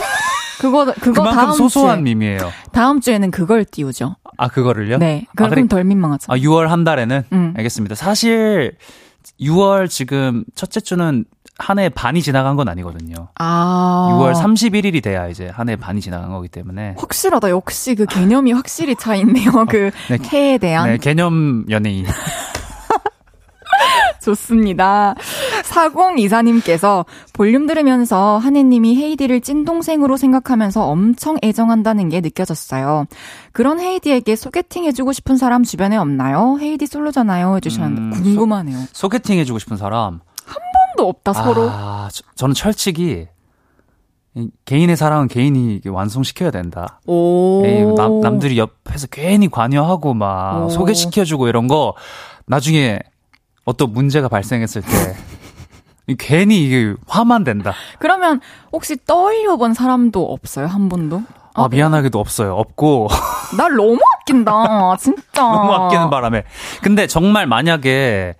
그거 그거 다음 소소한 주에, 밈이에요. 다음 주에는 그걸 띄우죠. 아 그거를요? 네. 그럼 아, 그래, 덜 민망하죠. 아 6월 한 달에는 음. 알겠습니다. 사실 6월 지금 첫째 주는 한 해 반이 지나간 건 아니거든요. 아. 6월 31일이 돼야 이제 한 해 반이 지나간 거기 때문에. 확실하다. 역시 그 개념이 확실히 차 있네요. 어, 그 네, 해에 대한. 네, 개념 연예인. <laughs> <laughs> 좋습니다. 4024님께서 볼륨 들으면서 한혜님이 헤이디를 찐동생으로 생각하면서 엄청 애정한다는 게 느껴졌어요. 그런 헤이디에게 소개팅 해주고 싶은 사람 주변에 없나요? 헤이디 솔로잖아요. 해주셨는데 음, 궁금하네요. 소, 개팅 해주고 싶은 사람? 한 번도 없다, 서로. 아, 저, 저는 철칙이 개인의 사랑은 개인이 완성시켜야 된다. 오. 남, 남들이 옆에서 괜히 관여하고 막 오. 소개시켜주고 이런 거 나중에 어떤 문제가 발생했을 때 괜히 이게 화만 된다. 그러면 혹시 떠올려 본 사람도 없어요? 한 번도? 아, 아 미안하게도 없어요. 없고. <laughs> 날 너무 아낀다. 진짜. 너무 아끼는 바람에. 근데 정말 만약에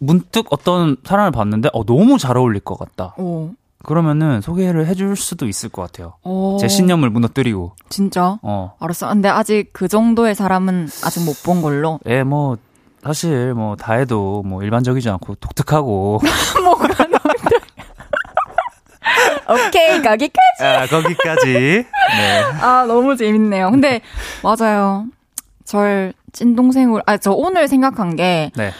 문득 어떤 사람을 봤는데 어 너무 잘 어울릴 것 같다. 오. 그러면은 소개를 해줄 수도 있을 것 같아요. 오. 제 신념을 무너뜨리고. 진짜? 어. 알았어. 근데 아직 그 정도의 사람은 아직 못 본 걸로. 예, 뭐 사실 뭐 다 해도 뭐 일반적이지 않고 독특하고 <laughs> 뭐 그런 <laughs> 오케이 거기까지. 아 거기까지. 네. 아 너무 재밌네요. 근데 맞아요. 절 찐동생으로 아 저 오늘 생각한 게 네.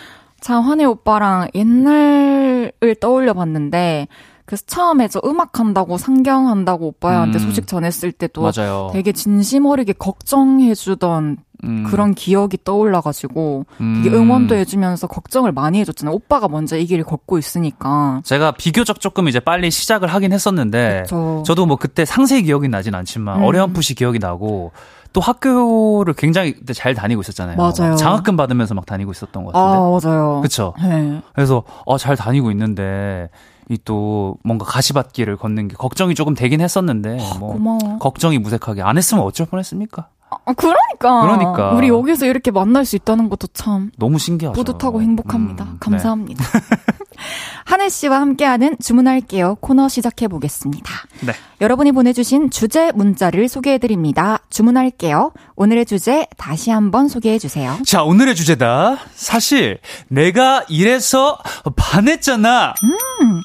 참 환희 오빠랑 옛날을 떠올려 봤는데 그래서 처음에 저 음악 한다고 상경한다고 오빠한테 음, 소식 전했을 때도 맞아요. 되게 진심 어리게 걱정해 주던 음. 그런 기억이 떠올라가지고 음. 되게 응원도 해주면서 걱정을 많이 해줬잖아요. 오빠가 먼저 이 길을 걷고 있으니까. 제가 비교적 조금 이제 빨리 시작을 하긴 했었는데 그쵸. 저도 뭐 그때 상세히 기억이 나진 않지만 음. 어렴풋이 기억이 나고 또 학교를 굉장히 잘 다니고 있었잖아요. 맞아요. 장학금 받으면서 막 다니고 있었던 것 같은데. 아, 맞아요. 그쵸. 네. 그래서, 어, 잘 다니고 있는데, 이또 뭔가 가시밭길을 걷는 게 걱정이 조금 되긴 했었는데 아, 뭐 고마워. 걱정이 무색하게 안 했으면 어쩔 뻔했습니까? 아, 그러니까. 그러니까. 우리 여기서 이렇게 만날 수 있다는 것도 참. 너무 신기하죠. 뿌듯하고 행복합니다. 음, 네. 감사합니다. 네. <laughs> 한혜 씨와 함께하는 주문할게요 코너 시작해 보겠습니다. 네. 여러분이 보내주신 주제 문자를 소개해 드립니다. 주문할게요. 오늘의 주제 다시 한번 소개해 주세요. 자, 오늘의 주제다. 사실 내가 이래서 반했잖아. 음.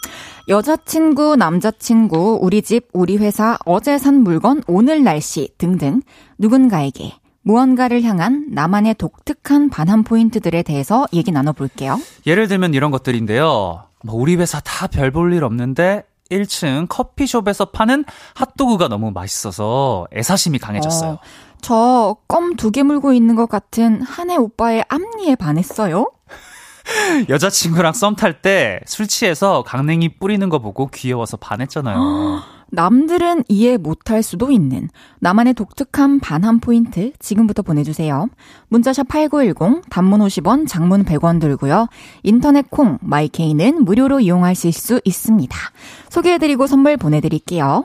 여자친구, 남자친구, 우리 집, 우리 회사, 어제 산 물건, 오늘 날씨 등등 누군가에게 무언가를 향한 나만의 독특한 반한 포인트들에 대해서 얘기 나눠볼게요. 예를 들면 이런 것들인데요. 뭐 우리 회사 다 별 볼 일 없는데 1층 커피숍에서 파는 핫도그가 너무 맛있어서 애사심이 강해졌어요. 어, 저껌 두 개 물고 있는 것 같은 한해 오빠의 앞니에 반했어요. 여자친구랑 썸 탈 때 술 취해서 강냉이 뿌리는 거 보고 귀여워서 반했잖아요. <gasps> 남들은 이해 못할 수도 있는 나만의 독특한 반한 포인트 지금부터 보내주세요. 문자샵 8910 단문 50원 장문 100원 들고요. 인터넷 콩 마이케이는 무료로 이용하실 수 있습니다. 소개해드리고 선물 보내드릴게요.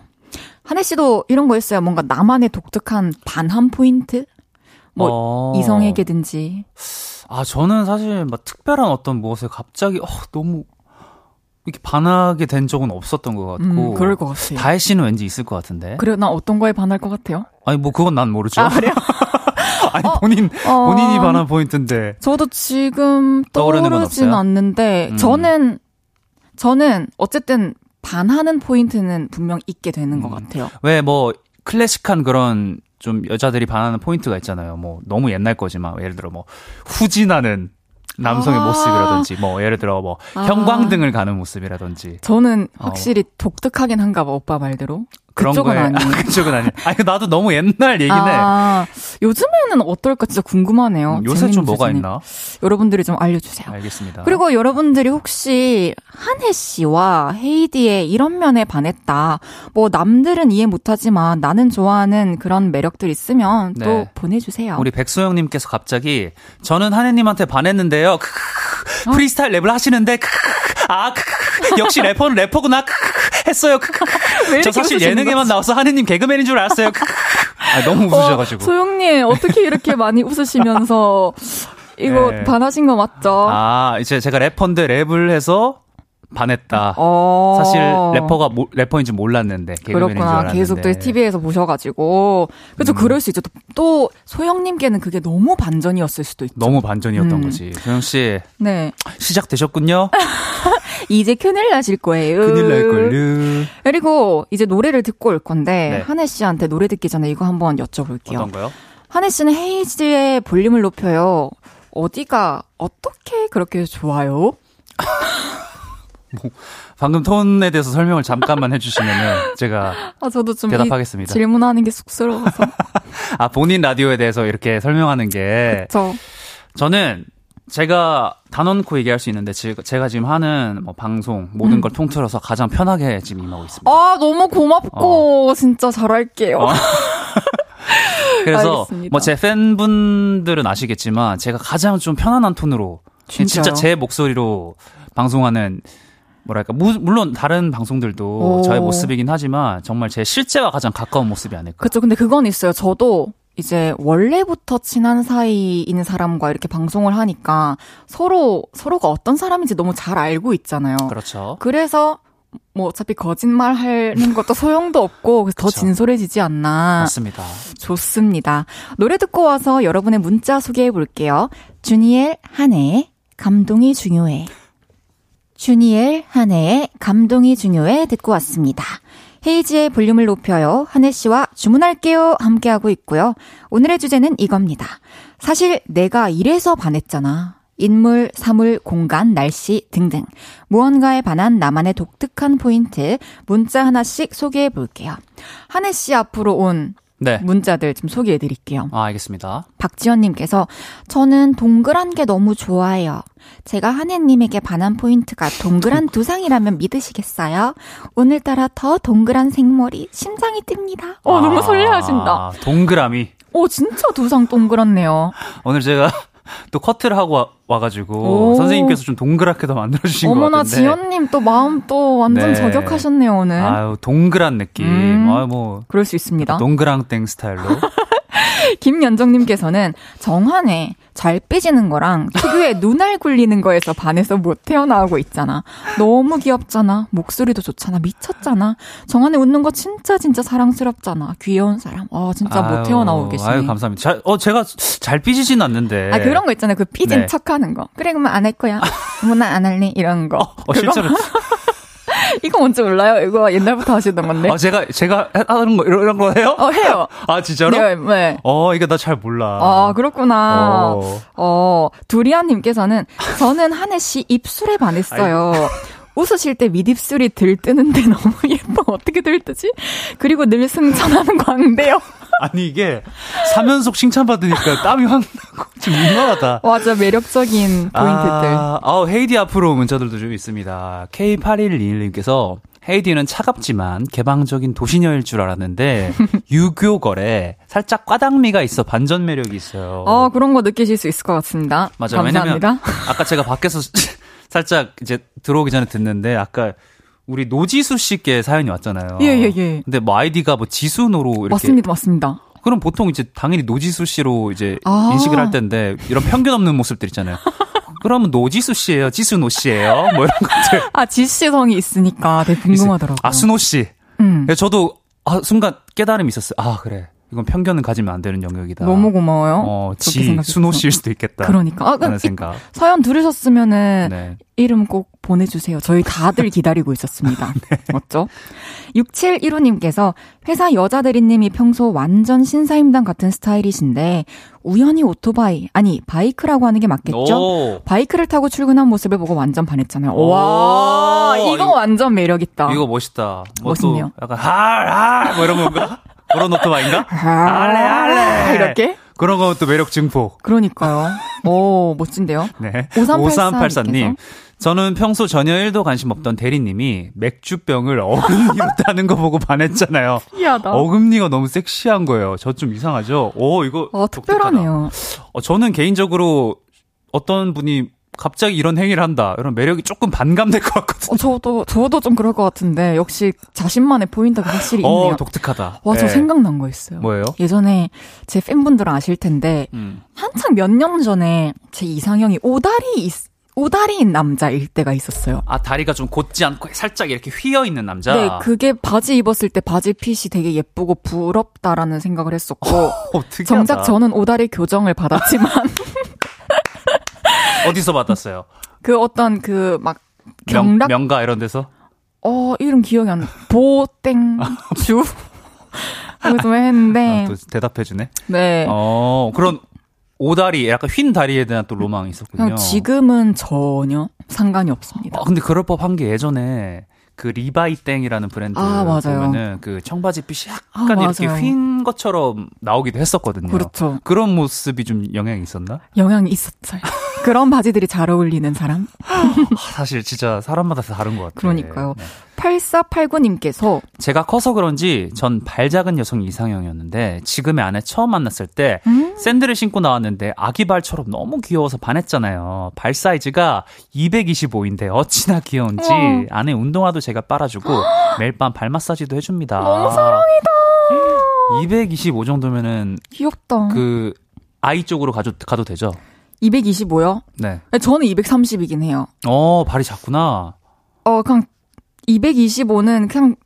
한혜 씨도 이런 거 있어요. 뭔가 나만의 독특한 반한 포인트? 뭐 어... 이성에게든지. 아, 저는 사실 막 특별한 어떤 무엇에 갑자기, 어, 너무, 이렇게 반하게 된 적은 없었던 것 같고. 음, 그럴 것 같아요. 다혜 씨는 왠지 있을 것 같은데. 그래요? 나 어떤 거에 반할 것 같아요? 아니, 뭐, 그건 난 모르죠. 아, 그래요? <laughs> 아니, 어, 본인, 어, 본인이 반한 포인트인데. 저도 지금 떠오르진 않는데, 음. 저는, 저는, 어쨌든, 반하는 포인트는 분명 있게 되는 음. 것 같아요. 왜, 뭐, 클래식한 그런 좀 여자들이 반하는 포인트가 있잖아요. 뭐 너무 옛날 거지만 예를 들어 뭐 후진하는 남성의 아~ 모습이라든지 뭐 예를 들어 뭐 아~ 형광등을 가는 모습이라든지 저는 확실히 어. 독특하긴 한가 봐 오빠 말대로 그런 그쪽은 거에 아니에요. <laughs> 그쪽은 아니. 아니 나도 너무 옛날 얘기네. 아, 요즘에는 어떨까 진짜 궁금하네요. 음, 요새 좀 뭐가 주제는. 있나? 여러분들이 좀 알려주세요. 알겠습니다. 그리고 여러분들이 혹시 한혜 씨와 헤이디의 이런 면에 반했다. 뭐 남들은 이해 못하지만 나는 좋아하는 그런 매력들 있으면 네. 또 보내주세요. 우리 백소영님께서 갑자기 저는 한혜님한테 반했는데요. 어? 프리스타일 랩을 하시는데 아 <laughs> 역시 래퍼는 래퍼구나 했어요. <laughs> 저 사실 예능에만 나와서 하느님 개그맨인 줄 알았어요. 아, 너무 웃으셔가지고. 어, 소영님, 어떻게 이렇게 많이 웃으시면서 <laughs> 이거 네. 반하신 거 맞죠? 아, 이제 제가 래퍼인데 랩을 해서 반했다. 어. 사실 래퍼가 모, 래퍼인지 몰랐는데 그렇구나. 계속 또 TV에서 보셔가지고 그렇죠. 음. 그럴 수 있죠. 또, 또 소영님께는 그게 너무 반전이었을 수도 있죠. 너무 반전이었던 음. 거지. 소영 씨. 네. 시작되셨군요. <laughs> 이제 큰일 나실 거예요. 큰일 날 걸요. 그리고 이제 노래를 듣고 올 건데 네. 한혜 씨한테 노래 듣기 전에 이거 한번 여쭤볼게요. 어떤 거요? 한혜 씨는 헤이즈의 볼륨을 높여요. 어디가 어떻게 그렇게 좋아요? <laughs> 뭐 방금 톤에 대해서 설명을 잠깐만 해주시면은 제가 <laughs> 아, 저도 좀 대답하겠습니다. 질문하는 게 쑥스러워서. <laughs> 아 본인 라디오에 대해서 이렇게 설명하는 게. 그쵸. 저는 제가 단언코 얘기할 수 있는데 제가 지금 하는 뭐 방송 모든 음. 걸 통틀어서 가장 편하게 지금 임하고 있습니다. 아 너무 고맙고 어. 진짜 잘할게요. 어. <laughs> 그래서 뭐 제 팬분들은 아시겠지만 제가 가장 좀 편안한 톤으로 진짜요? 진짜 제 목소리로 방송하는 뭐랄까 무, 물론 다른 방송들도 오. 저의 모습이긴 하지만 정말 제 실제와 가장 가까운 모습이 아닐까. 그렇죠. 근데 그건 있어요. 저도 이제 원래부터 친한 사이인 사람과 이렇게 방송을 하니까 서로 서로가 어떤 사람인지 너무 잘 알고 있잖아요. 그렇죠. 그래서 뭐 어차피 거짓말 하는 것도 <laughs> 소용도 없고 그래서 더 진솔해지지 않나. 맞습니다. 좋습니다. 노래 듣고 와서 여러분의 문자 소개해 볼게요. 주니엘 한해 감동이 중요해. 주니엘 한해의 감동이 중요해 듣고 왔습니다. 헤이지의 볼륨을 높여요. 한혜 씨와 주문할게요. 함께하고 있고요. 오늘의 주제는 이겁니다. 사실 내가 이래서 반했잖아. 인물, 사물, 공간, 날씨 등등. 무언가에 반한 나만의 독특한 포인트 문자 하나씩 소개해 볼게요. 한혜 씨 앞으로 온 네. 문자들 좀 소개해 드릴게요. 아, 알겠습니다. 박지연님께서 저는 동그란 게 너무 좋아요. 제가 한혜님에게 반한 포인트가 동그란 <laughs> 두상이라면 믿으시겠어요? 오늘따라 더 동그란 생머리 심장이 뜹니다. 어, 아, 너무 설레하신다. 동그라미. 오, 진짜 두상 동그랗네요. 오늘 제가 또 커트를 하고 와, 와가지고 선생님께서 좀 동그랗게 더 만들어주신 것 같은데. 어머나 지연님 또 마음 또 완전 네. 저격하셨네요 오늘. 아유 동그란 느낌. 음, 아유 뭐. 그럴 수 있습니다. 동그랑땡 스타일로. <laughs> 김연정님께서는 정한에 잘 삐지는 거랑 특유의 <laughs> 눈알 굴리는 거에서 반해서 못 태어나오고 있잖아. 너무 귀엽잖아. 목소리도 좋잖아. 미쳤잖아. 정한에 웃는 거 진짜 진짜 사랑스럽잖아. 귀여운 사람. 어 진짜 아유, 못 태어나오고 계시네. 아유 감사합니다. 잘, 어 제가 잘 삐지진 않는데. 아 그런 거 있잖아요. 그 삐진 네. 척 하는 거. 그래 그러면 안 할 거야. <laughs> 뭐 나 안 할래 이런 거. 어, 어 실제로. <laughs> 이거 뭔지 몰라요? 이거 옛날부터 하시던 건데. 아, 제가, 제가 하는 거, 이런 거 해요? 어, 해요. <laughs> 아, 진짜로? 네, 네. 어, 이거 나 잘 몰라. 아, 그렇구나. 어, 어 두리안님께서는 저는 한혜 씨 입술에 반했어요. <laughs> 웃으실 때 밑입술이 들뜨는데 너무 예뻐. 어떻게 들뜨지? 그리고 늘 승천하는 광대요. 아니 이게 사면속 칭찬받으니까 땀이 확 나고 좀 민망하다. <laughs> 맞아 매력적인 포인트들. 아, 어, 헤이디 앞으로 문자들도 좀 있습니다. K8121님께서 헤이디는 차갑지만 개방적인 도시녀일 줄 알았는데 <laughs> 유교걸에 살짝 꽈당미가 있어 반전 매력이 있어요. 어 그런 거 느끼실 수 있을 것 같습니다. 맞아요. 감사합니다. 왜냐면 아까 제가 밖에서 <laughs> 살짝 이제 들어오기 전에 듣는데 아까 우리 노지수 씨께 사연이 왔잖아요. 예, 예, 예. 근데 뭐 아이디가 뭐 지수노로 이렇게. 맞습니다, 맞습니다. 그럼 보통 이제 당연히 노지수 씨로 이제 아~ 인식을 할 텐데 이런 편견 없는 모습들 있잖아요. <laughs> 그러면 노지수 씨예요, 지수노 씨예요, 뭐 이런 것들. 아 지씨성이 있으니까 되게 궁금하더라고요. 아 수노 씨. 음. 저도 아, 순간 깨달음이 있었어요. 아 그래. 이건 편견은 가지면 안 되는 영역이다. 너무 고마워요. 어, 지 순호 씨일 수도 있겠다. 그러니까. 아, 라는 생각. 사연 들으셨으면은 네. 이름 꼭 보내주세요. 저희 다들 기다리고 있었습니다. <laughs> 네. 맞죠? 6715님께서 회사 여자대리님이 평소 완전 신사임당 같은 스타일이신데 우연히 오토바이 아니 바이크라고 하는 게 맞겠죠? 오. 바이크를 타고 출근한 모습을 보고 완전 반했잖아요. 와 이거, 이거 완전 매력 있다. 이거 멋있다. 뭐 멋있네요. 약간 하하 뭐 이런 건가? 그런 오토바이인가? 할래 할래 이렇게? 그런 것도 매력 증폭. 그러니까요. <laughs> 오, 멋진데요? 네. 5384님. 저는 평소 전혀 1도 관심 없던 대리님이 맥주병을 <laughs> 어금니로 따는 거 보고 반했잖아요. 신기하다. 어금니가 너무 섹시한 거예요. 저 좀 이상하죠? 오, 이거. 어, 특별하네요. 어, 저는 개인적으로 어떤 분이 갑자기 이런 행위를 한다. 이런 매력이 조금 반감될 것 같거든요. 어, 저도, 저도 좀 그럴 것 같은데, 역시 자신만의 포인트가 확실히 어, 있네요. 어, 독특하다. 와, 네. 저 생각난 거 있어요. 뭐예요? 예전에 제 팬분들은 아실 텐데, 음. 한창 몇 년 전에 제 이상형이 오다리 있, 오다리인 남자일 때가 있었어요. 아, 다리가 좀 곧지 않고 살짝 이렇게 휘어 있는 남자? 네, 그게 바지 입었을 때 바지 핏이 되게 예쁘고 부럽다라는 생각을 했었고, <laughs> 어, 정작 저는 오다리 교정을 받았지만, <laughs> <laughs> 어디서 받았어요? 그 어떤 그 막 경락 명, 가 이런 데서? 어 이름 기억이 안 나. 보땡주. 그래서 <laughs> 했는데 아, 또 대답해주네. 네. 어 그런 오다리 약간 흰 다리에 대한 또 로망이 있었군요. 지금은 전혀 상관이 없습니다. 아, 근데 그럴 법한 게 예전에 그 리바이 땡이라는 브랜드 아, 보면은 그 청바지 핏이 약간 아, 이렇게 휜 것처럼 나오기도 했었거든요. 그렇죠. 그런 모습이 좀 영향이 있었나? 영향이 있었어요. <laughs> 그런 바지들이 잘 어울리는 사람? 사실 진짜 사람마다 다른 것 같아요. 그러니까요. 네. 8489님께서 제가 커서 그런지 전 발 작은 여성 이상형이었는데 지금의 아내 처음 만났을 때 음? 샌들을 신고 나왔는데 아기 발처럼 너무 귀여워서 반했잖아요. 발 사이즈가 225인데 어찌나 귀여운지 어. 아내 운동화도 제가 빨아주고 <gasps> 매일 밤 발 마사지도 해줍니다. 너무 사랑이다. 225 정도면은 귀엽다. 그 아이 쪽으로 가도, 가도 되죠? 225요? 네. 저는 230이긴 해요. 어, 발이 작구나. 어, 그냥 225는 그냥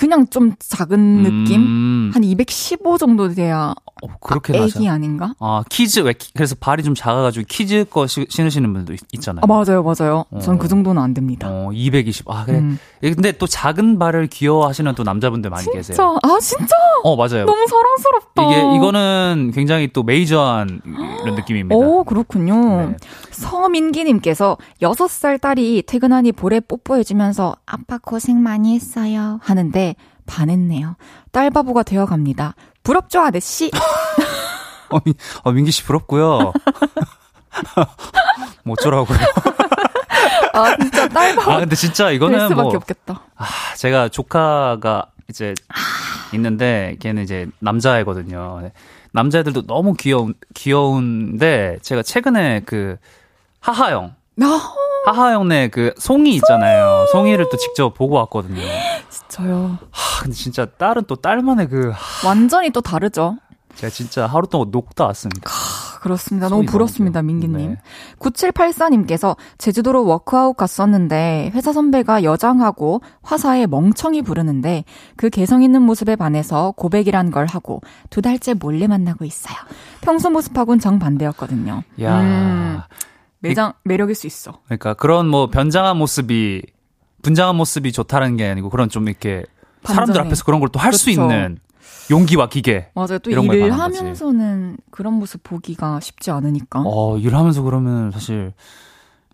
그냥 좀 작은 느낌? 음. 한 215 정도 돼야 어, 그렇게 아, 애기 아닌가? 아, 키즈 왜 그래서 발이 좀 작아 가지고 키즈 거 시, 신으시는 분도 있, 잖아요 아, 맞아요, 맞아요. 어. 전 그 정도는 안 됩니다. 어, 220. 아, 그래. 음. 예, 근데 또 작은 발을 귀여워하시는 또 남자분들 많이 진짜? 계세요. 아, 진짜? 어, 맞아요. 너무 사랑스럽다. 이게 이거는 굉장히 또 메이저한 <gasps> 이런 느낌입니다. 오, 그렇군요. 네. 서민기님께서 6살 딸이 퇴근하니 볼에 뽀뽀해주면서 아빠 고생 많이 했어요 하는데 반했네요. 딸 바보가 되어갑니다. 부럽죠, 아저씨? <laughs> 어, 민, 어, 민기 씨 부럽고요. <laughs> 뭐 어쩌라고요. <laughs> 아, 진짜 딸 바보. 아, 근데 진짜 이거는 수밖에 뭐. 없겠다. 아, 제가 조카가 이제 있는데 걔는 이제 남자애거든요. 남자애들도 너무 귀여운 귀여운데 제가 최근에 그 하하영 아. 하하영네 그 송이 있잖아요. 송이. 송이를 또 직접 보고 왔거든요. 저요. 하, 근데 진짜 딸은 또 딸만의 그 완전히 또 다르죠. 제가 진짜 하루 동안 녹다 왔습니다. 그렇습니다. 너무 부럽습니다, 민기님. 네. 9784님께서 제주도로 워크아웃 갔었는데 회사 선배가 여장하고 화사에 멍청이 부르는데 그 개성 있는 모습에 반해서 고백이란 걸 하고 두 달째 몰래 만나고 있어요. 평소 모습하고는 정반대였거든요. 야. 음, 매장, 매력일 수 있어. 그러니까 그런 뭐 변장한 모습이 분장한 모습이 좋다는 게 아니고 그런 좀 이렇게 반전해. 사람들 앞에서 그런 걸 또 할 수 있는 용기와 기계. 맞아요. 또 일을 하면서는 거지. 그런 모습 보기가 쉽지 않으니까. 어, 일하면서 그러면 사실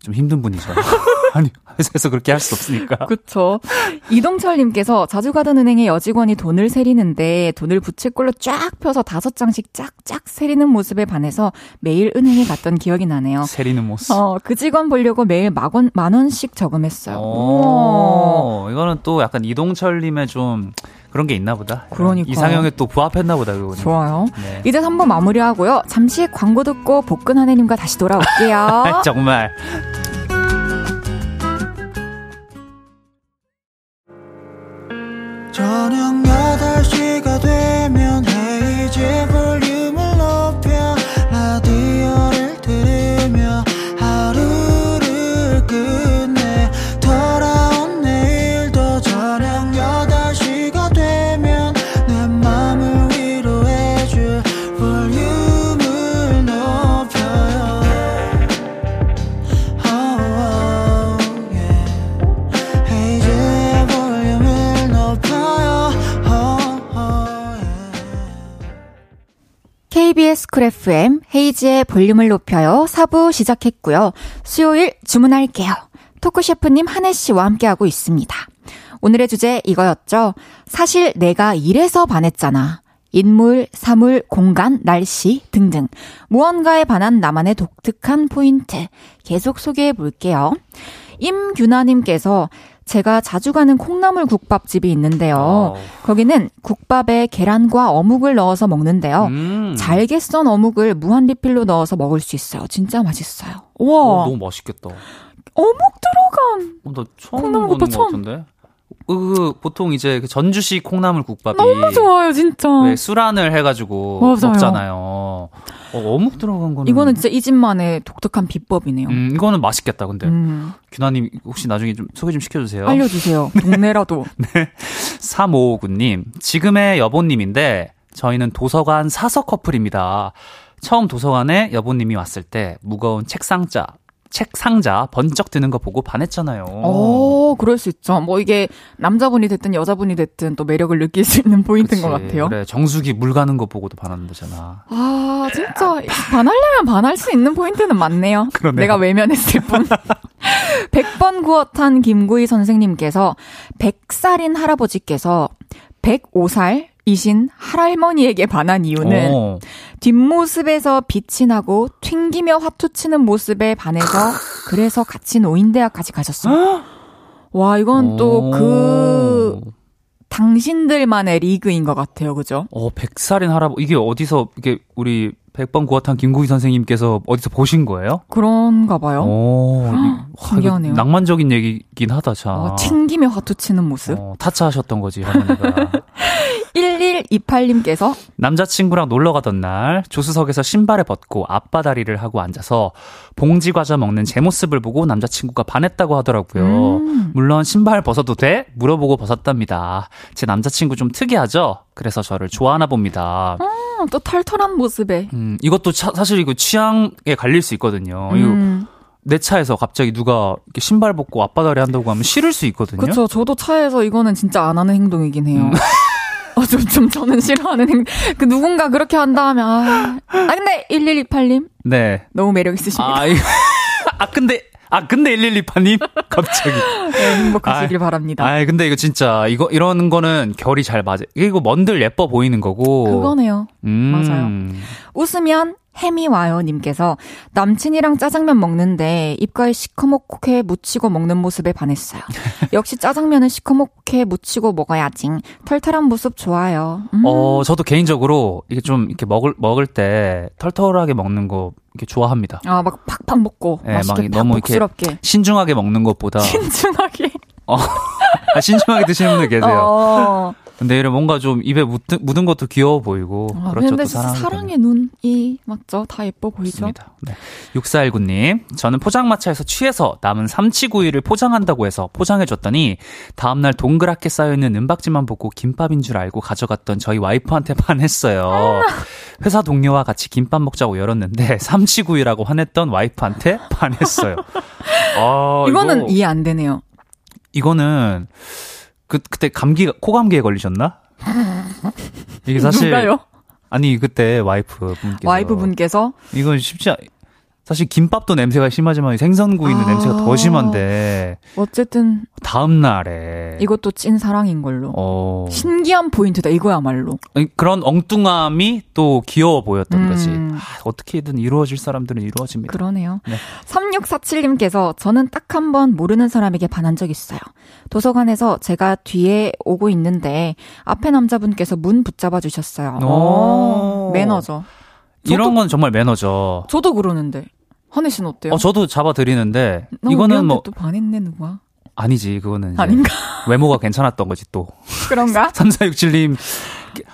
좀 힘든 분이죠. <laughs> 아니, 회사에서 그렇게 할 수 없으니까. 그렇죠. 이동철 님께서 자주 가던 은행에 여직원이 돈을 세리는데 돈을 부채꼴로 쫙 펴서 다섯 장씩 쫙쫙 세리는 모습에 반해서 매일 은행에 갔던 기억이 나네요. 세리는 모습. 어, 그 직원 보려고 매일 만, 만 원씩 저금했어요. 오, 오. 이거는 또 약간 이동철 님의 좀 그런 게 있나 보다. 그러니까 이상형에 또 부합했나 보다 그거는. 좋아요. 네. 이제 3부 마무리하고요. 잠시 광고 듣고 복근 한혜님과 다시 돌아올게요. <laughs> 정말. 저녁 8시가 되면 헤이즈 볼륨을 KBS 쿨 FM 헤이즈의 볼륨을 높여요. 4부 시작했고요. 수요일 주문할게요. 토크 셰프님 한해 씨와 함께하고 있습니다. 오늘의 주제 이거였죠. 사실 내가 이래서 반했잖아. 인물, 사물, 공간, 날씨 등등 무언가에 반한 나만의 독특한 포인트 계속 소개해 볼게요. 임규나님께서 제가 자주 가는 콩나물 국밥집이 있는데요. 어. 거기는 국밥에 계란과 어묵을 넣어서 먹는데요. 음. 잘게 썬 어묵을 무한 리필로 넣어서 먹을 수 있어요. 진짜 맛있어요. 어, 너무 맛있겠다. 어묵 들어간. 어, 나 처음 콩나물 국밥 처음. 같은데. 그 보통 이제 그 전주식 콩나물 국밥이 너무 좋아요, 진짜. 왜 수란을 해가지고 맞아요. 먹잖아요. 어, 어묵 들어간 거는 이거는 진짜 이 집만의 독특한 비법이네요. 음, 이거는 맛있겠다. 근데 음. 규나님 혹시 나중에 좀 소개 좀 시켜주세요. 알려주세요. <laughs> 동네라도. <laughs> 네. 3559님 지금의 여보님인데 저희는 도서관 사서 커플입니다. 처음 도서관에 여보님이 왔을 때 무거운 책상자 책 상자 번쩍 드는 거 보고 반했잖아요. 어, 그럴 수 있죠. 뭐 이게 남자분이 됐든 여자분이 됐든 또 매력을 느낄 수 있는 포인트인 그치, 것 같아요. 그래, 정수기 물 가는 거 보고도 반하는 거잖아. 아, 진짜 반하려면 반할 수 있는 포인트는 많네요. <laughs> 그러네요. 내가 외면했을 뿐. <laughs> 100번 구웠한 김구희 선생님께서 100살인 할아버지께서 105살 이신 할할머니에게 반한 이유는 오. 뒷모습에서 빛이 나고 튕기며 화투치는 모습에 반해서 그래서 같이 노인대학까지 가셨어요. 와, 이건 또 그 당신들만의 리그인 것 같아요. 그죠? 어, 100살인 할아버지 이게 어디서 이게 우리 100번 구화탄 김구희 선생님께서 어디서 보신 거예요? 그런가 봐요. 오, 신기하네요. 낭만적인 얘기긴 하다, 자. 어, 튕기며 화투 치는 모습. 어, 타차하셨던 거지, 할머니가. <laughs> 1128님께서 남자친구랑 놀러 가던 날 조수석에서 신발을 벗고 앞바다리를 하고 앉아서 봉지 과자 먹는 제 모습을 보고 남자친구가 반했다고 하더라고요. 음. 물론 신발 벗어도 돼? 물어보고 벗었답니다. 제 남자친구 좀 특이하죠? 그래서 저를 좋아하나 봅니다. 음, 또 털털한 모습에. 음, 이것도 차, 사실 이거 취향에 갈릴 수 있거든요. 음. 이거 내 차에서 갑자기 누가 이렇게 신발 벗고 앞바다리 한다고 하면 싫을 수 있거든요. 그렇죠. 저도 차에서 이거는 진짜 안 하는 행동이긴 해요. <laughs> 음. 어, 좀, 좀 저는 싫어하는 행, 그 누군가 그렇게 한다 하면, 아. 아, 근데 1128님? 네. 너무 매력 있으십니다. 아, <laughs> 아 근데, 아, 근데 1128님? <laughs> 갑자기. 네, 행복하시길 아, 바랍니다. 아, 근데 이거 진짜, 이거, 이런 거는 결이 잘 맞아. 이거 먼들 예뻐 보이는 거고. 그거네요. 음. 맞아요. 웃으면 해미 와요 님께서 남친이랑 짜장면 먹는데 입가에 시커멓게 묻히고 먹는 모습에 반했어요. <laughs> 역시 짜장면은 시커멓게 묻히고 먹어야지. 털털한 모습 좋아요. 음. 어, 저도 개인적으로 이게 좀 이렇게 먹을 먹을 때 털털하게 먹는 거 이렇게 좋아합니다. 아, 막 팍팍 먹고 네, 맛있게 막 너무 복스럽게. 이렇게 신중하게 먹는 것보다 <laughs> 신중하게. 어, 아, 신중하게 드시는 분들 계세요. 어. 근데 이런 뭔가 좀 입에 묻은, 묻은 것도 귀여워 보이고 아, 그렇죠. 또 사랑의 눈이 맞죠? 다 예뻐 보이죠? 맞습니다. 네. 6419님, 저는 포장마차에서 취해서 남은 삼치구이를 포장한다고 해서 포장해줬더니 다음날 동그랗게 쌓여있는 은박지만 보고 김밥인 줄 알고 가져갔던 저희 와이프한테 <laughs> 반했어요. 회사 동료와 같이 김밥 먹자고 열었는데 <laughs> 삼치구이라고 화냈던 와이프한테 반했어요. <laughs> 아, 이거는 이거, 이해 안 되네요. 이거는 그 그때 감기 코감기에 걸리셨나? 이게 사실 누가요? 아니 그때 와이프 분께서 와이프 분께서 이건 쉽지 않, 사실 김밥도 냄새가 심하지만 생선구이는 아~ 냄새가 더 심한데. 어쨌든 다음 날에. 이것도 찐 사랑인 걸로. 어... 신기한 포인트다 이거야말로. 그런 엉뚱함이 또 귀여워 보였던 음... 거지. 아, 어떻게든 이루어질 사람들은 이루어집니다. 그러네요. 네. 3647님께서 저는 딱 한 번 모르는 사람에게 반한 적 있어요. 도서관에서 제가 뒤에 오고 있는데 앞에 남자분께서 문 붙잡아 주셨어요. 오~ 매너죠. 이런 건 정말 매너죠. 저도 그러는데. 허니 씨는 어때요? 어, 저도 잡아드리는데, 이거는 뭐. 또 반했네, 누가? 아니지, 그거는. 아닌가? 외모가 괜찮았던 거지, 또. 그런가? <laughs> 3467님.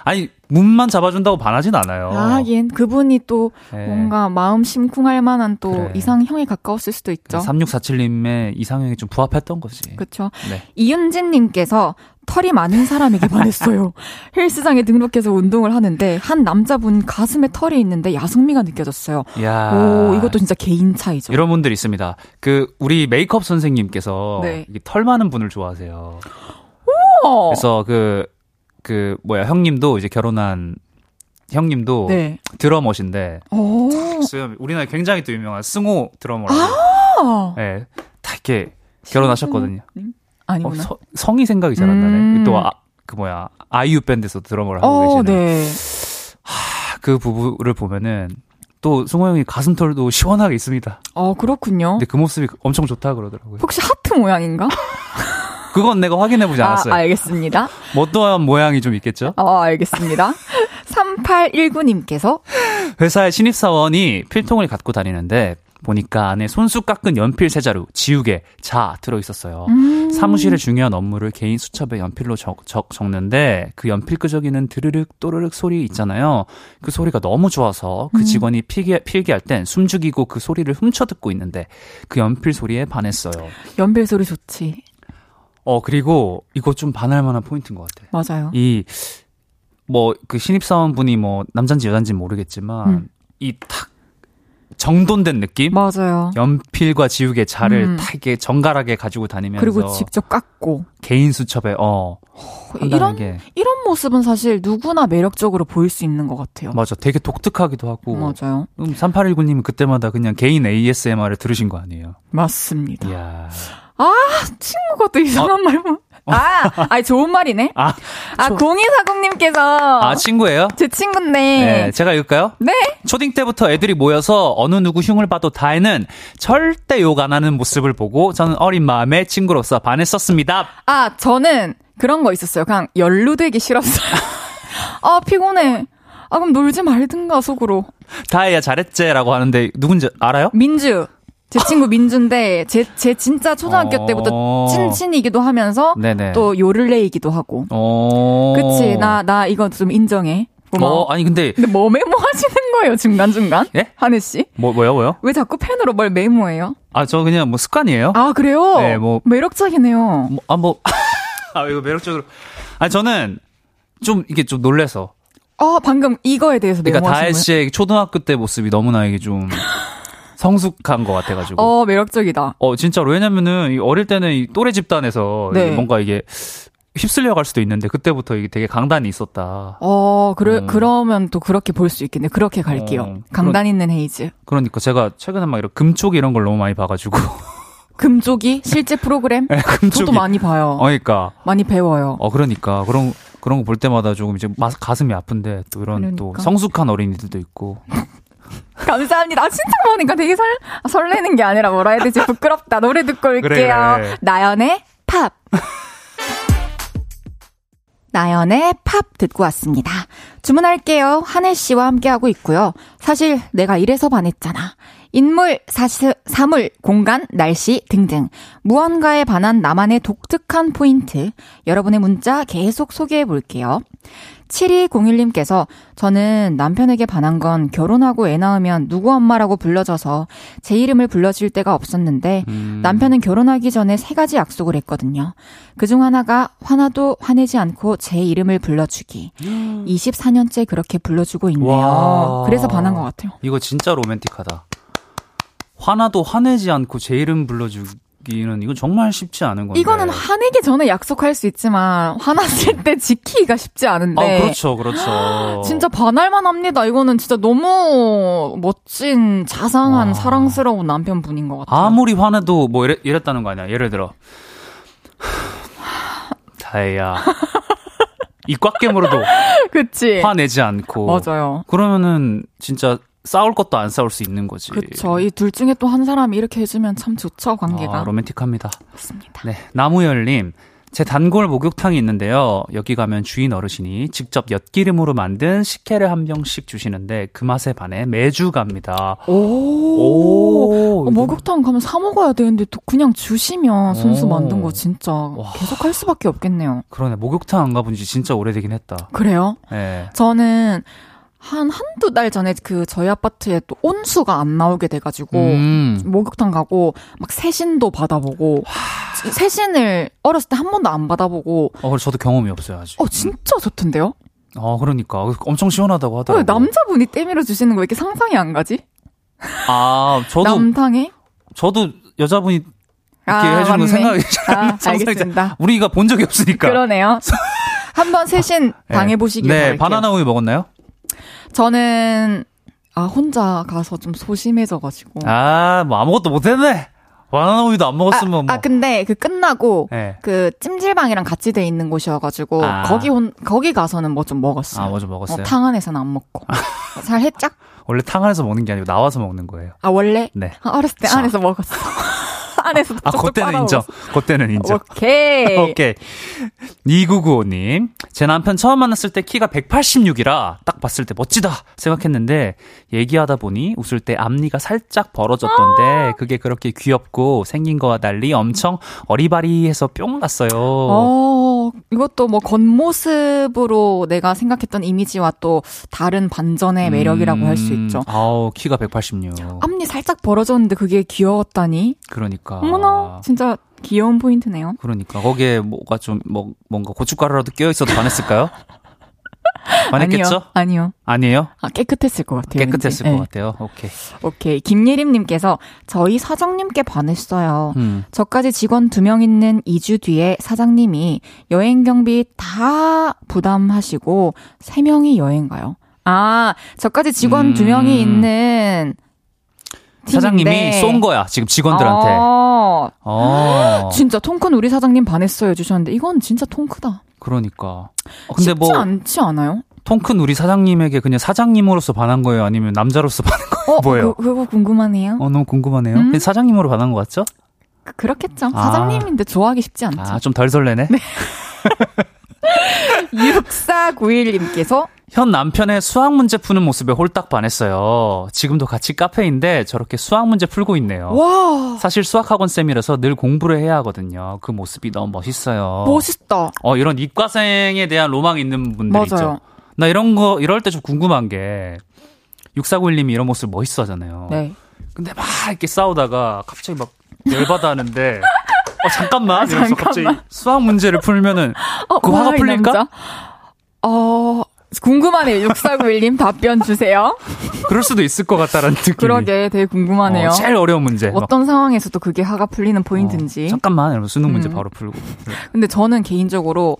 아니, 문만 잡아준다고 반하진 않아요. 아, 하긴. 그분이 또 네. 뭔가 마음 심쿵할 만한 또 그래. 이상형에 가까웠을 수도 있죠. 3647님의 이상형이 좀 부합했던 거지. 그렇죠. 네. 이윤진님께서 털이 많은 사람에게 반했어요. <laughs> 헬스장에 등록해서 운동을 하는데 한 남자분 가슴에 털이 있는데 야성미가 느껴졌어요. 야. 오, 이것도 진짜 개인 차이죠. 이런 분들 있습니다. 그 우리 메이크업 선생님께서 네. 털 많은 분을 좋아하세요. 우와. 그래서 그 그그 뭐야 형님도 이제 결혼한 형님도 네. 드러머신데 우리나라에 굉장히 또 유명한 승호 드러머라고. 아~ 네, 다 이렇게 결혼하셨거든요. 아니구나. 어, 서, 성이 생각이 잘 안 나네. 음. 또, 아, 그 뭐야, 아이유 밴드에서 드러머를 하고 어, 계시네. 네. 하, 그 부부를 보면은 또 승호 형이 가슴털도 시원하게 있습니다. 어, 그렇군요. 근데 그 모습이 엄청 좋다 그러더라고요. 혹시 하트 모양인가? <laughs> 그건 내가 확인해보지 아, 않았어요. 아, 알겠습니다. 뭐 어떠한 모양이 좀 있겠죠? 어, 알겠습니다. 3819님께서 회사의 신입사원이 필통을 갖고 다니는데 보니까 안에 손수 깎은 연필 세자루, 지우개, 자 들어 있었어요. 음. 사무실의 중요한 업무를 개인 수첩에 연필로 적, 적, 적는데 그 연필 끄적이는 드르륵 또르륵 소리 있잖아요. 그 소리가 너무 좋아서 그 음. 직원이 음. 필기 필기할 땐 숨죽이고 그 소리를 훔쳐 듣고 있는데 그 연필 소리에 반했어요. 연필 소리 좋지. 어 그리고 이거 좀 반할 만한 포인트인 것 같아. 맞아요. 이 뭐 그 신입사원분이 뭐 남잔지 여잔지 모르겠지만 음. 이탁 정돈된 느낌? 맞아요. 연필과 지우개 자를 음. 다 이렇게 정갈하게 가지고 다니면서 그리고 직접 깎고 개인 수첩에 어 이런 게. 이런 모습은 사실 누구나 매력적으로 보일 수 있는 것 같아요. 맞아, 되게 독특하기도 하고 맞아요. 음, 3819님은 그때마다 그냥 개인 ASMR을 들으신 거 아니에요? 맞습니다. 이야. 아 친구가 또 이상한 어? 말만 아, 아니 좋은 말이네. 아, 아 초... 0240님께서 아 친구예요? 제 친구인데. 네, 제가 읽을까요? 네. 초딩 때부터 애들이 모여서 어느 누구 흉을 봐도 다해는 절대 욕 안 하는 모습을 보고 저는 어린 마음에 친구로서 반했었습니다. 아, 저는 그런 거 있었어요. 그냥 연루되기 싫었어요. <laughs> 아, 피곤해. 아, 그럼 놀지 말든가 속으로. 다해야 잘했제라고 하는데 누군지 알아요? 민주. 제 친구 민주인데 제, 제 진짜 초등학교 어... 때부터 친친이기도 하면서 네네. 또 요를레이기도 하고. 어... 그치 나나 이거 좀 인정해. 고마워. 어, 아니 근데 근데 뭐 메모하시는 거예요 중간 중간? 예? 하늘 씨? 뭐 뭐요 뭐요? 왜 자꾸 펜으로 뭘 메모해요? 아 저 그냥 뭐 습관이에요. 아 그래요? 네, 뭐 매력적이네요. 뭐, 아 뭐. <laughs> 아 이거 매력적으로. 아니 저는 좀 이게 좀 놀래서. 어 방금 이거에 대해서 그러니까 다혜 씨의 초등학교 때 모습이 너무나 이게 좀. <laughs> 성숙한 것 같아가지고. 어, 매력적이다. 어, 진짜로. 왜냐면은, 어릴 때는 이 또래 집단에서 네. 뭔가 이게 휩쓸려 갈 수도 있는데, 그때부터 이게 되게 강단이 있었다. 어, 그래, 어. 그러면 또 그렇게 볼 수 있겠네. 그렇게 갈게요. 어, 강단 그러, 있는 헤이즈. 그러니까 제가 최근에 막 이런 금쪽 이런 걸 너무 많이 봐가지고. <laughs> 금쪽이? 실제 프로그램? <laughs> 네, 금쪽이. 저도 많이 봐요. 어, 그러니까. 많이 배워요. 어, 그러니까. 그런, 그런 거 볼 때마다 조금 이제 가슴이 아픈데, 또 이런 그러니까. 또 성숙한 어린이들도 있고. <laughs> <laughs> 감사합니다. 아, 진짜 보니까 되게 설, 설레는 게 아니라 뭐라 해야 되지? 부끄럽다. 노래 듣고 올게요. 그래, 그래. 나연의 팝. 나연의 팝 듣고 왔습니다. 주문할게요. 한혜 씨와 함께하고 있고요. 사실 내가 이래서 반했잖아. 인물, 사스, 사물, 공간, 날씨 등등 무언가에 반한 나만의 독특한 포인트 여러분의 문자 계속 소개해 볼게요. 7201님께서 저는 남편에게 반한 건 결혼하고 애 낳으면 누구 엄마라고 불러줘서 제 이름을 불러줄 때가 없었는데 음. 남편은 결혼하기 전에 세 가지 약속을 했거든요. 그중 하나가 화나도 화내지 않고 제 이름을 불러주기. 24년째 그렇게 불러주고 있네요. 와. 그래서 반한 것 같아요. 이거 진짜 로맨틱하다. 화나도 화내지 않고 제 이름 불러주기. 지키기는 이건 정말 쉽지 않은 건데. 이거는 화내기 전에 약속할 수 있지만 화났을 때 지키기가 쉽지 않은데. 아, 그렇죠, 그렇죠. 진짜 반할만 합니다. 이거는 진짜 너무 멋진 자상한 와. 사랑스러운 남편분인 것 같아요. 아무리 화내도 뭐 이랬, 이랬다는 거 아니야. 예를 들어. 다혜야. <laughs> 이꽉 깨물어도 그치. 화내지 않고 맞아요. 그러면은 진짜 싸울 것도 안 싸울 수 있는 거지. 그렇죠. 이 둘 중에 또 한 사람이 이렇게 해주면 참 좋죠 관계가. 아, 로맨틱합니다. 맞습니다. 네, 나무열님. 제 단골 목욕탕이 있는데요. 여기 가면 주인 어르신이 직접 엿기름으로 만든 식혜를 한 병씩 주시는데 그 맛에 반해 매주 갑니다. 오, 오~ 어, 목욕탕 가면 사 먹어야 되는데 또 그냥 주시면 손수 만든 거 진짜 와. 계속 할 수밖에 없겠네요. 그러네. 목욕탕 안 가본 지 진짜 오래되긴 했다. 그래요? 네. 저는 한 한두 달 전에 그 저희 아파트에 또 온수가 안 나오게 돼가지고 음. 목욕탕 가고 막 세신도 받아보고 하... 세신을 어렸을 때 한 번도 안 받아보고 어 저도 경험이 없어요 아직 어 진짜 좋던데요? 어 그러니까 엄청 시원하다고 하더라고요 남자분이 때밀어 주시는 거 왜 이렇게 상상이 안 가지? 아 저도 남탕에 저도 여자분이 이렇게 아, 해주는 거 생각이 아, 알겠습니다. 우리가 본 적이 없으니까 그러네요 <laughs> 한번 세신 아, 당해보시길 네, 바랄게요. 바나나 우유 먹었나요? 저는 아 혼자 가서 좀 소심해져가지고. 아, 뭐 아무것도 못했네. 바나나 우유도 안 먹었으면 아, 뭐. 아 근데 그 끝나고 네. 그 찜질방이랑 같이 돼 있는 곳이어가지고 아. 거기 혼 거기 가서는 뭐 좀 먹었어요. 아, 뭐 좀 먹었어요? 어, 탕 안에서는 안 먹고. 잘 했죠? 원래 탕 안에서 먹는 게 아니고 나와서 먹는 거예요. 아 원래 네. 아, 어렸을 때 자. 안에서 먹었어. 안에서 아, 그때는 인정. 그때는 인정. 오케이. <laughs> 오케이. 2995님. 제 남편 처음 만났을 때 키가 186이라 딱 봤을 때 멋지다 생각했는데 얘기하다 보니 웃을 때 앞니가 살짝 벌어졌던데 그게 그렇게 귀엽고 생긴 거와 달리 엄청 어리바리해서 뿅 났어요. 어, 이것도 뭐 겉모습으로 내가 생각했던 이미지와 또 다른 반전의 매력이라고 할수 음, 있죠. 아우, 키가 186. 앞니 살짝 벌어졌는데 그게 귀여웠다니. 그러니까. 어머나, 진짜 귀여운 포인트네요. 그러니까 거기에 뭐가 좀 뭐 뭔가 고춧가루라도 끼어 있어도 반했을까요? <laughs> 반했겠죠? 아니요. 아니요. 아니에요? 아, 깨끗했을 것 같아요. 깨끗했을 왠지. 것 네. 같아요. 오케이. 오케이. 김예림님께서 저희 사장님께 반했어요. 음. 저까지 직원 두 명 있는 2주 뒤에 사장님이 여행 경비 다 부담하시고 3명이 여행 가요. 아, 저까지 직원 음. 두 명이 있는 사장님이 팀인데. 쏜 거야 지금 직원들한테. 어, 어. <gasps> 진짜 통큰 우리 사장님 반했어요 해주셨는데 이건 진짜 통크다. 그러니까. 어, 근데 쉽지 뭐 않지 않아요? 통큰 우리 사장님에게 그냥 사장님으로서 반한 거예요, 아니면 남자로서 <laughs> 반한 거예요? 어, 뭐예요? 그, 그거 궁금하네요. 어 너무 궁금하네요. 음? 사장님으로 반한 거 같죠? 그- 그렇겠죠. 아. 사장님인데 좋아하기 쉽지 않죠. 아 좀 덜 설레네. <laughs> 6491님께서 현 남편의 수학 문제 푸는 모습에 홀딱 반했어요. 지금도 같이 카페인데 저렇게 수학 문제 풀고 있네요. 와 사실 수학 학원 쌤이라서 늘 공부를 해야 하거든요. 그 모습이 너무 멋있어요. 멋있다. 어, 이런 이과생에 대한 로망 있는 분들 맞아요. 있죠. 나 이런 거, 이럴 때 좀 궁금한 게, 6491님이 이런 모습 멋있어 하잖아요. 네. 근데 막 이렇게 싸우다가 갑자기 막 열받아 하는데, <laughs> 어, 잠깐만. 이러면서 갑자기 수학 문제를 풀면은, 어, 그 화가 풀릴까? 어, 궁금하네요. 6491님 답변 주세요. 그럴 수도 있을 것 같다라는 느낌이. 그러게 되게 궁금하네요. 어, 제일 어려운 문제. 막, 어떤 상황에서도 그게 화가 풀리는 포인트인지. 어, 잠깐만. 이러면 수능 문제 음. 바로 풀고. 근데 저는 개인적으로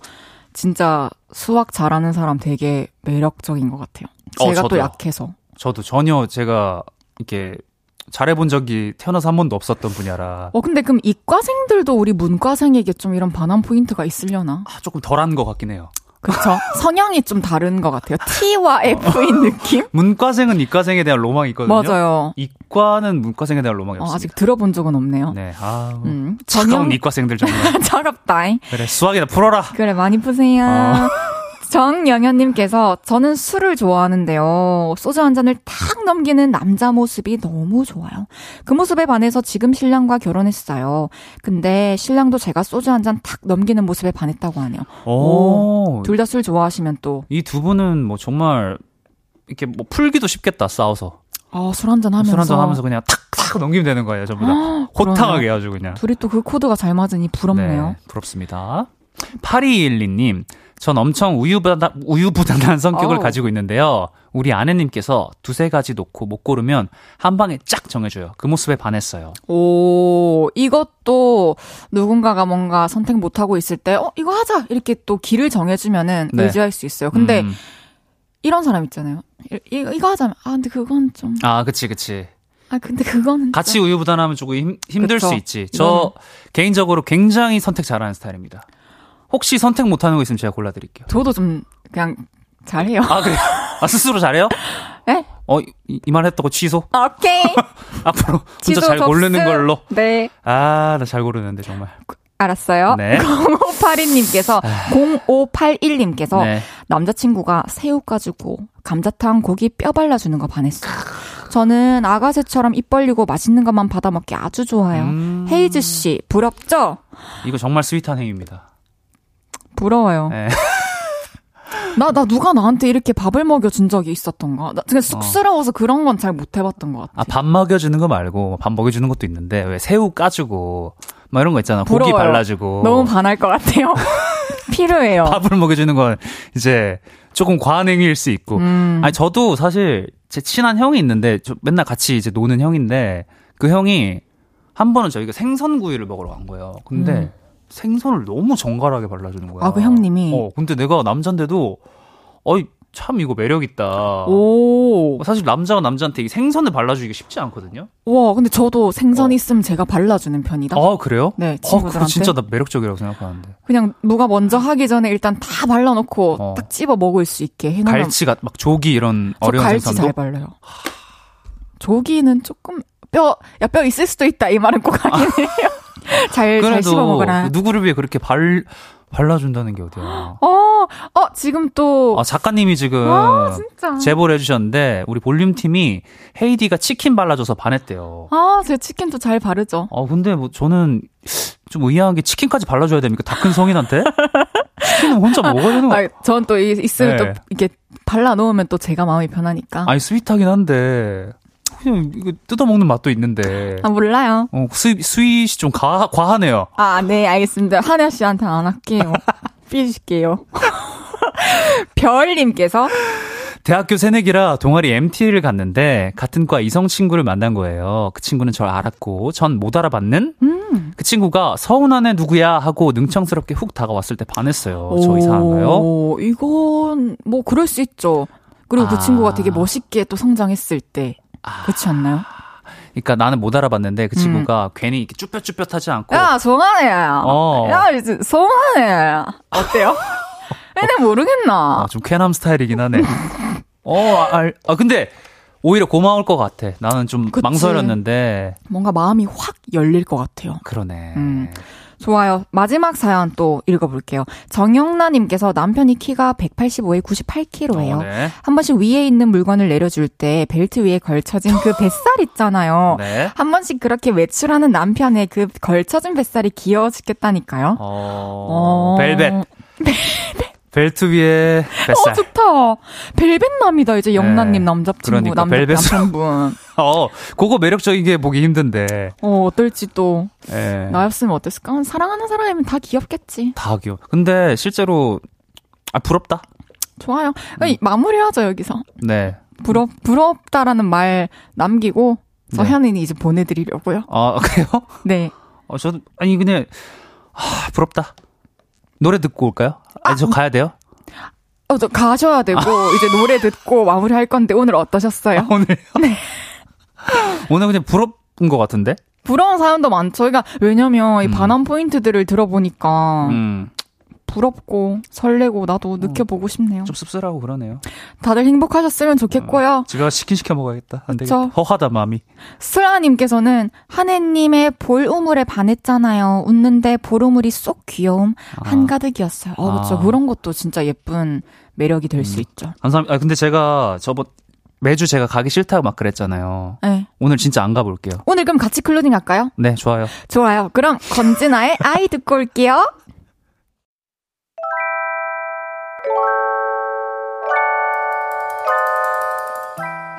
진짜 수학 잘하는 사람 되게 매력적인 것 같아요. 어, 제가 또 저도요. 약해서. 저도 전혀 제가 이렇게 잘해본 적이 태어나서 한 번도 없었던 분야라 어, 근데 그럼 이과생들도 우리 문과생에게 좀 이런 반한 포인트가 있으려나? 아, 조금 덜한 것 같긴 해요. 그쵸? 성향이 좀 다른 것 같아요. T와 F인 느낌? <laughs> 문과생은 이과생에 대한 로망이 있거든요. 맞아요. 이과는 문과생에 대한 로망이 어, 없습니다. 아직 들어본 적은 없네요. 네, 아, 음, 정영 이과생들 정말. <laughs> 차갑다잉. 그래, 수학이나 풀어라. 그래, 많이 푸세요. 어. <laughs> 정영현님께서 저는 술을 좋아하는데요. 소주 한 잔을 탁 넘기는 남자 모습이 너무 좋아요. 그 모습에 반해서 지금 신랑과 결혼했어요. 근데 신랑도 제가 소주 한 잔 탁 넘기는 모습에 반했다고 하네요. 오, 둘다 술 좋아하시면 또, 이 두 분은 뭐 정말 이렇게 뭐 풀기도 쉽겠다, 싸워서. 아, 술 한잔 하면서. 술 한잔 하면서 그냥 탁탁 넘기면 되는 거예요, 전부 다. <gasps> 호탕하게 아주 그냥. 둘이 또 그 코드가 잘 맞으니 부럽네요. 네, 부럽습니다. 8212님, 전 엄청 우유부단, 우유부단한 성격을 어우. 가지고 있는데요. 우리 아내님께서 두세 가지 놓고 못 고르면 한 방에 쫙 정해줘요. 그 모습에 반했어요. 오, 이것도 누군가가 뭔가 선택 못하고 있을 때, 어, 이거 하자! 이렇게 또 길을 정해주면은 네. 의지할 수 있어요. 근데 음. 이런 사람 있잖아요. 이, 이- 이거 하자면, 아, 근데 그건 좀, 아, 그치, 그치. 아, 근데 그거는. 같이 좀. 우유부단하면 조금 힘, 힘들 그쵸. 수 있지. 저 개인적으로 굉장히 선택 잘하는 스타일입니다. 혹시 선택 못하는 거 있으면 제가 골라드릴게요. 저도 좀, 그냥, 잘해요. 아, 그래요? 아, 스스로 잘해요? <laughs> 네? 어, 이, 이 말 했다고 취소? 오케이. <laughs> 앞으로 혼자 잘 접수. 고르는 걸로. 네. 아, 나 잘 고르는데, 정말. 알았어요. 네. <laughs> 0582님께서, 0581님께서, 네. 남자친구가 새우 가지고 감자탕 고기 뼈 발라주는 거 반했어요. 저는 아가새처럼 입 벌리고 맛있는 것만 받아 먹기 아주 좋아요. 음. 헤이즈 씨 부럽죠? 이거 정말 스윗한 행위입니다. 부러워요. 네. <laughs> 나, 나 누가 나한테 이렇게 밥을 먹여준 적이 있었던가? 나 그냥 쑥스러워서 그런 건 잘 못 해봤던 것 같아. 아, 밥 먹여주는 거 말고, 밥 먹여주는 것도 있는데, 왜 새우 까주고, 막 이런 거 있잖아. 고기 부러워요. 발라주고. 너무 반할 것 같아요. <laughs> 필요해요. 밥을 먹여주는 건 이제 조금 과한 행위일 수 있고. 음. 아니, 저도 사실 제 친한 형이 있는데, 저 맨날 같이 이제 노는 형인데, 그 형이 한 번은 저희가 생선구이를 먹으러 간 거예요. 근데 음. 생선을 너무 정갈하게 발라주는 거야. 아, 그 형님이? 어, 근데 내가 남잔데도, 어이, 참 이거 매력 있다. 오. 사실 남자가 남자한테 이 생선을 발라주기가 쉽지 않거든요. 와, 근데 저도 생선 어. 있으면 제가 발라주는 편이다. 아, 그래요? 네, 친구들한테. 어, 진짜 나 매력적이라고 생각하는데. 그냥 누가 먼저 하기 전에 일단 다 발라놓고 어. 딱 찝어 먹을 수 있게 해놓으면. 갈치가 막 조기 이런 어려운 갈치 생선도? 잘 발라요. 조기는 조금 뼈, 야, 뼈 있을 수도 있다. 이 말은 꼭 아니네요. <laughs> <laughs> 잘, 잘 씹어 먹어라. 누구를 위해 그렇게 발, 발라준다는 게 어디야. <gasps> 어, 어, 지금 또. 아, 작가님이 지금. 와, 제보를 해주셨는데, 우리 볼륨 팀이 헤이디가 치킨 발라줘서 반했대요. 아, 제 치킨도 잘 바르죠. 아, 근데 뭐 저는 좀 의아한 게 치킨까지 발라줘야 됩니까? 다 큰 성인한테? <laughs> 치킨은 혼자 먹어야 되는 거 아, 전또 있으면 네. 또 이렇게 발라 놓으면 또 제가 마음이 편하니까. 아니, sweet하긴 한데. 그냥 이거 뜯어먹는 맛도 있는데. 아, 몰라요. 어, 스, 스윗이 좀 과, 과하네요. 아, 네, 알겠습니다. 한해 씨한테 안 할게요. <laughs> 삐질게요. <laughs> 별님께서 대학교 새내기라 동아리 MT를 갔는데 같은 과 이성 친구를 만난 거예요. 그 친구는 절 알았고 전 못 알아봤는 음. 그 친구가 서운하네 누구야 하고 능청스럽게 훅 다가왔을 때 반했어요. 저 이상한가요? 이건 뭐 그럴 수 있죠. 그리고 그 아. 그 친구가 되게 멋있게 또 성장했을 때 아. 그렇지 않나요? 그러니까 나는 못 알아봤는데 그 친구가 음. 괜히 이렇게 쭈뼛쭈뼛하지 않고 야 송하네 어. 야 이제 송하네 어때요? <laughs> 근데 모르겠나 아, 좀 쾌남 스타일이긴 하네 어, 아, 아 근데 오히려 고마울 것 같아. 나는 좀 그치. 망설였는데. 뭔가 마음이 확 열릴 것 같아요. 그러네. 음. 좋아요. 마지막 사연 또 읽어볼게요. 정영나님께서 남편이 키가 185에 98kg예요. 어, 네. 한 번씩 위에 있는 물건을 내려줄 때 벨트 위에 걸쳐진 그 뱃살 있잖아요. <laughs> 네. 한 번씩 그렇게 외출하는 남편의 그 걸쳐진 뱃살이 귀여워 죽겠다니까요. 어, 어... 벨벳. <laughs> 벨벳. 벨트 위에 뱃살. 어, 좋다. 벨벳남이다, 이제 영란님 네. 남자친구, 그러니까, 남자, 벨벳 남편분. <laughs> 어, 그거 매력적인 게 보기 힘든데. 어, 어떨지 또. 네. 나였으면 어땠을까? 사랑하는 사람이면 다 귀엽겠지. 다 귀여워. 근데 실제로, 아, 부럽다. 좋아요. 음. 마무리하죠, 여기서. 네. 부럽, 부럽다라는 말 남기고, 저 네. 현인이 이제 보내드리려고요. 아, <laughs> 그래요? 네. 어, 저도, 아니, 그냥, 아, 부럽다. 노래 듣고 올까요? 아, 저 가야 돼요? 어, 저 가셔야 되고, 이제 노래 듣고 마무리 할 건데, 오늘 어떠셨어요? 아, 오늘요? <laughs> 네. 오늘 그냥 부럽은 것 같은데? 부러운 사연도 많죠. 그러니까, 왜냐면, 이 음. 반환 포인트들을 들어보니까, 음. 부럽고 설레고 나도 어. 느껴보고 싶네요. 좀 씁쓸하고 그러네요. 다들 행복하셨으면 좋겠고요. 어, 제가 치킨 시켜 먹어야겠다. 안 되겠다. 허하다 마음이. 수라님께서는 한혜님의 볼 우물에 반했잖아요. 웃는데 볼 우물이 쏙 귀여움 아. 한가득이었어요. 어, 그렇죠. 아. 그런 것도 진짜 예쁜 매력이 될수 음. 있죠. 감사합니다. 아, 근데 제가 저번 매주 제가 가기 싫다고 막 그랬잖아요. 네. 오늘 진짜 안 가볼게요. 오늘 그럼 같이 클로딩 할까요? 네, 좋아요. 좋아요. 그럼 건진아의 아이 듣고 올게요.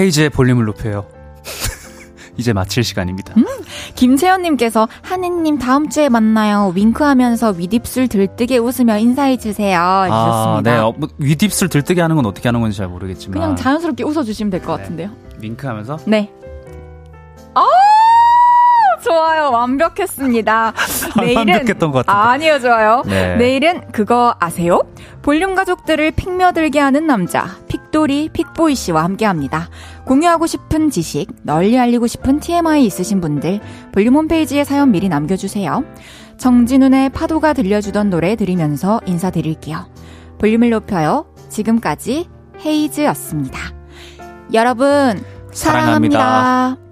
헤이즈의 볼륨을 높여요. <laughs> 이제 마칠 시간입니다. 음, 김채연님께서 하느님 다음 주에 만나요. 윙크하면서 윗입술 들뜨게 웃으며 인사해 주세요. 아, 네. 어, 뭐, 윗입술 들뜨게 하는 건 어떻게 하는 건지 잘 모르겠지만 그냥 자연스럽게 웃어주시면 될것 네. 같은데요. 윙크하면서? 네. 아 좋아요. 완벽했습니다. <laughs> 내일은 완벽했던 것 같아요. 아니요, 좋아요. 네. 내일은 그거 아세요? 볼륨 가족들을 픽며들게 하는 남자 픽돌이 픽보이 씨와 함께 합니다. 공유하고 싶은 지식, 널리 알리고 싶은 TMI 있으신 분들 볼륨 홈페이지에 사연 미리 남겨주세요. 정진훈의 파도가 들려주던 노래 들으면서 인사드릴게요. 볼륨을 높여요. 지금까지 헤이즈였습니다. 여러분 사랑합니다. 사랑합니다.